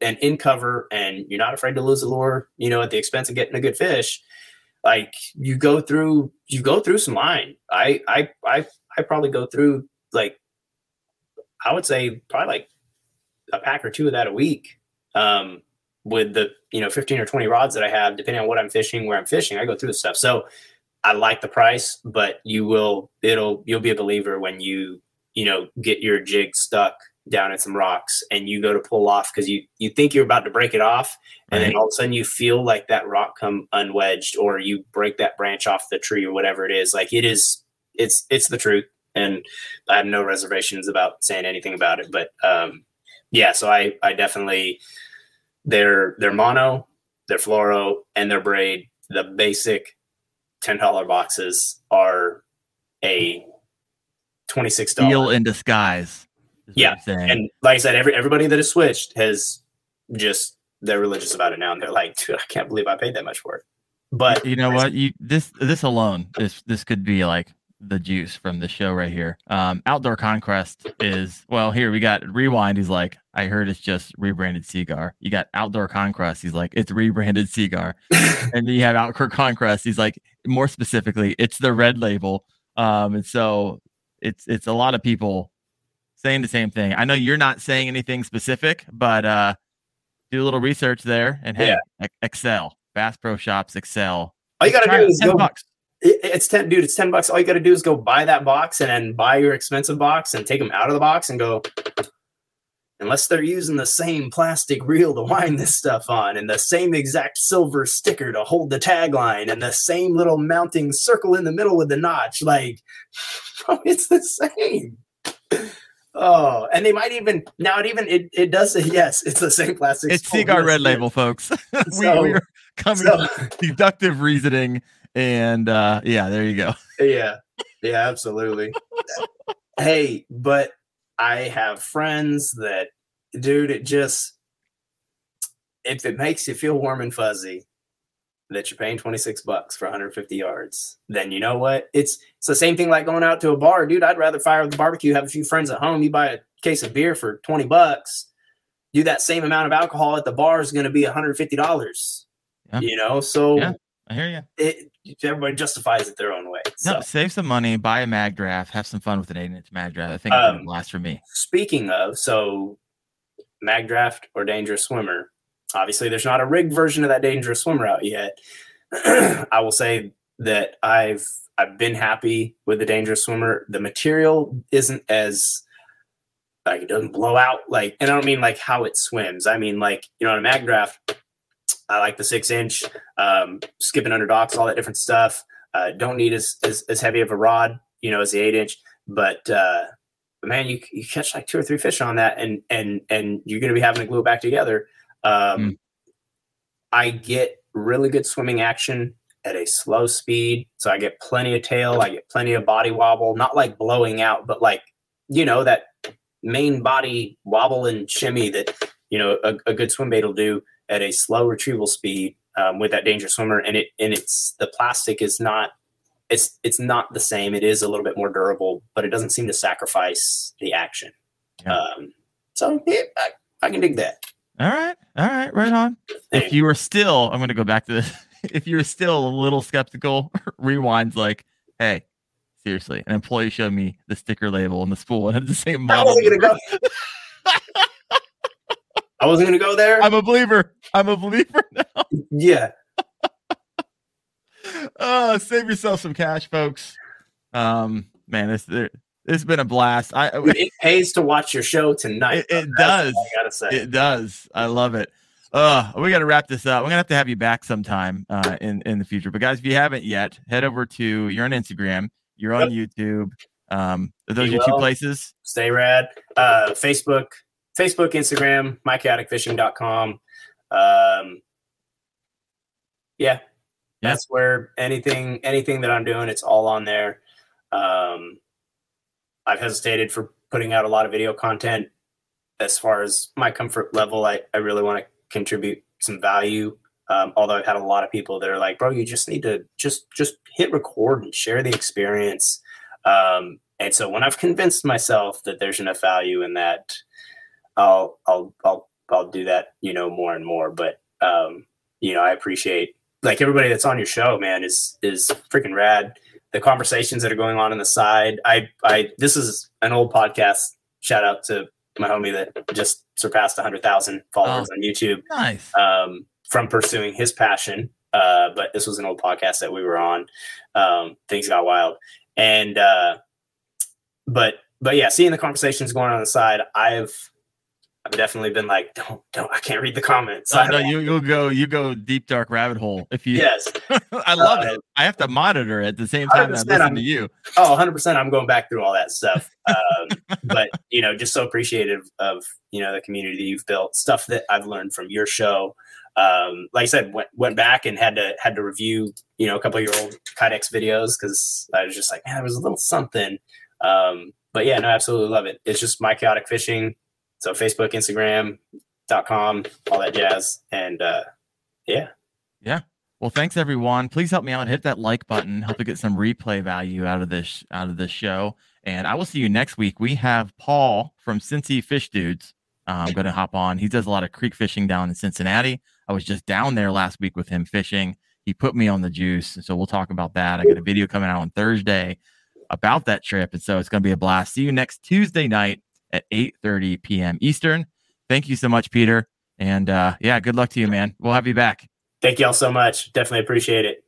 and in cover and you're not afraid to lose a lure, you know, at the expense of getting a good fish. Like you go through, you go through some line. I, I, I, I probably go through like, I would say probably like a pack or two of that a week. Um, with the you know 15 or 20 rods that I have, depending on what I'm fishing, where I'm fishing, I go through the stuff. So I like the price, but you will it'll you'll be a believer when you you know get your jig stuck down in some rocks and you go to pull off because you you think you're about to break it off and then all of a sudden you feel like that rock come unwedged or you break that branch off the tree or whatever it is like it is it's it's the truth and i have no reservations about saying anything about it but um yeah so i i definitely their their mono their fluoro and their braid the basic $10 boxes are a $26 Deal in disguise. Yeah, and like I said, every everybody that has switched has just they're religious about it now, and they're like, dude, I can't believe I paid that much for it. But you know what? You this this alone this this could be like the juice from the show right here. Um, Outdoor Conquest is well. Here we got Rewind. He's like, I heard it's just rebranded Seaguar. You got Outdoor Conquest. He's like, it's rebranded Seaguar. and then you have Outdoor Conquest. He's like, more specifically, it's the red label. Um, and so it's it's a lot of people saying the same thing. I know you're not saying anything specific, but uh, do a little research there. And hey, Yeah. XL, Bass Pro Shops, XL. all you got to do is 10 go. bucks. It- it's ten, dude. It's ten bucks. All you got to do is go buy that box and then buy your expensive box and take them out of the box and go. Unless they're using the same plastic reel to wind this stuff on, and the same exact silver sticker to hold the tagline, and the same little mounting circle in the middle with the notch, like it's the same. Oh, and they might even now it even it, it does say yes, it's the same plastic. It's. Seaguar oh, Red. Label, folks. we, So- we are coming So, deductive reasoning. And uh, yeah, there you go. yeah, yeah, absolutely. hey, but I have friends that, dude, it just if it makes you feel warm and fuzzy that you're paying 26 bucks for 150 yards, then you know what? It's it's the same thing like going out to a bar, dude. I'd rather fire the barbecue, have a few friends at home. You buy a case of beer for 20 bucks, do that same amount of alcohol at the bar is going to be 150 dollars. Yeah. You know, so Yeah. I hear you. it everybody justifies it their own way. So. No, save some money, buy a Magdraft, have some fun with an eight inch Magdraft. I think Um, gonna last for me. speaking of, so Magdraft or dangerous swimmer. Obviously, there's not a rigged version of that dangerous swimmer out yet. I will say that I've I've been happy with the dangerous swimmer. The material isn't as like it doesn't blow out like, and I don't mean like how it swims. I mean like you know on a Magdraft, I like the six inch, um, skipping under docks, all that different stuff. Uh, don't need as, as as heavy of a rod, you know, as the eight inch, but uh, man, you you catch like two or three fish on that, and and and you're going to be having to glue it back together. Um, Mm. I get really good swimming action at a slow speed, so I get plenty of tail, I get plenty of body wobble, not like blowing out, but like you know that main body wobble and shimmy that you know a, a good swim bait will do at a slow retrieval speed um, with that dangerous swimmer, and it and it's the plastic is not it's it's not the same. It is a little bit more durable, but it doesn't seem to sacrifice the action. Yeah. Um, so yeah, I, I can dig that. All right. All right. Right on. If you were still, I'm going to go back to this. If you're still a little skeptical, rewinds like, hey, seriously, an employee showed me the sticker label and the spool and it's the same I model. wasn't gonna go. I wasn't gonna go there. I'm a believer. I'm a believer now. yeah, Uh, save yourself some cash, folks. Um, man, this there, it's been a blast. I Dude, it pays to watch your show tonight. It- it does. I gotta say. It does. I love it. Uh, we got to wrap this up. We're gonna have to have you back sometime uh, in in the future. But guys, if you haven't yet, head over to you're on Instagram, you're on YouTube. Um, are those Be your two places? Stay rad. Uh, Facebook, Facebook, Instagram, mychaoticfishing.com. Um, yeah, Yeah. that's where anything anything that I'm doing, it's all on there. Um, I've hesitated for putting out a lot of video content. As far as my comfort level, I, I really want to contribute some value. Um, although I've had a lot of people that are like, "Bro, you just need to just just hit record and share the experience." Um, and so when I've convinced myself that there's enough value in that, I'll I'll I'll I'll do that, you know, more and more. But um, you know, I appreciate like everybody that's on your show, man, is is freaking rad. The conversations that are going on on the side. I I this is an old podcast. Shout out to my homie that just surpassed 100,000 followers on YouTube Nice. um, from pursuing his passion. Uh, but this was an old podcast that we were on. Um, things got wild, and uh, but but yeah, seeing the conversations going on, on the side, I've I've definitely been like, don't don't, I can't read the comments. I no, you you'll go you go deep dark rabbit hole if you. yes, I love Uh, it. I have to monitor it at the same time that I 100% listen I'm- to you. oh, 100 percent. I'm going back through all that stuff. Um, but you know, just so appreciative of you know the community that you've built, stuff that I've learned from your show. Um, like I said, went went back and had to had to review you know a couple of your old Kydex videos because I was just like, man, there was a little something. Um, but yeah, no, absolutely love it. It's just my chaotic fishing. So Facebook, Instagram, dot com, all that jazz, and uh, yeah, Yeah. Well, thanks everyone. Please help me out. Hit that like button. Help to get some replay value out of this out of this show. And I will see you next week. We have Paul from Cincy Fish Dudes. I'm going to hop on. He does a lot of creek fishing down in Cincinnati. I was just down there last week with him fishing. He put me on the juice, so we'll talk about that. I got a video coming out on Thursday about that trip, and so it's going to be a blast. See you next Tuesday night at 8:30 p.m. Eastern. Thank you so much, Peter. And uh, yeah, good luck to you, man. We'll have you back. thank y'all so much. Definitely appreciate it.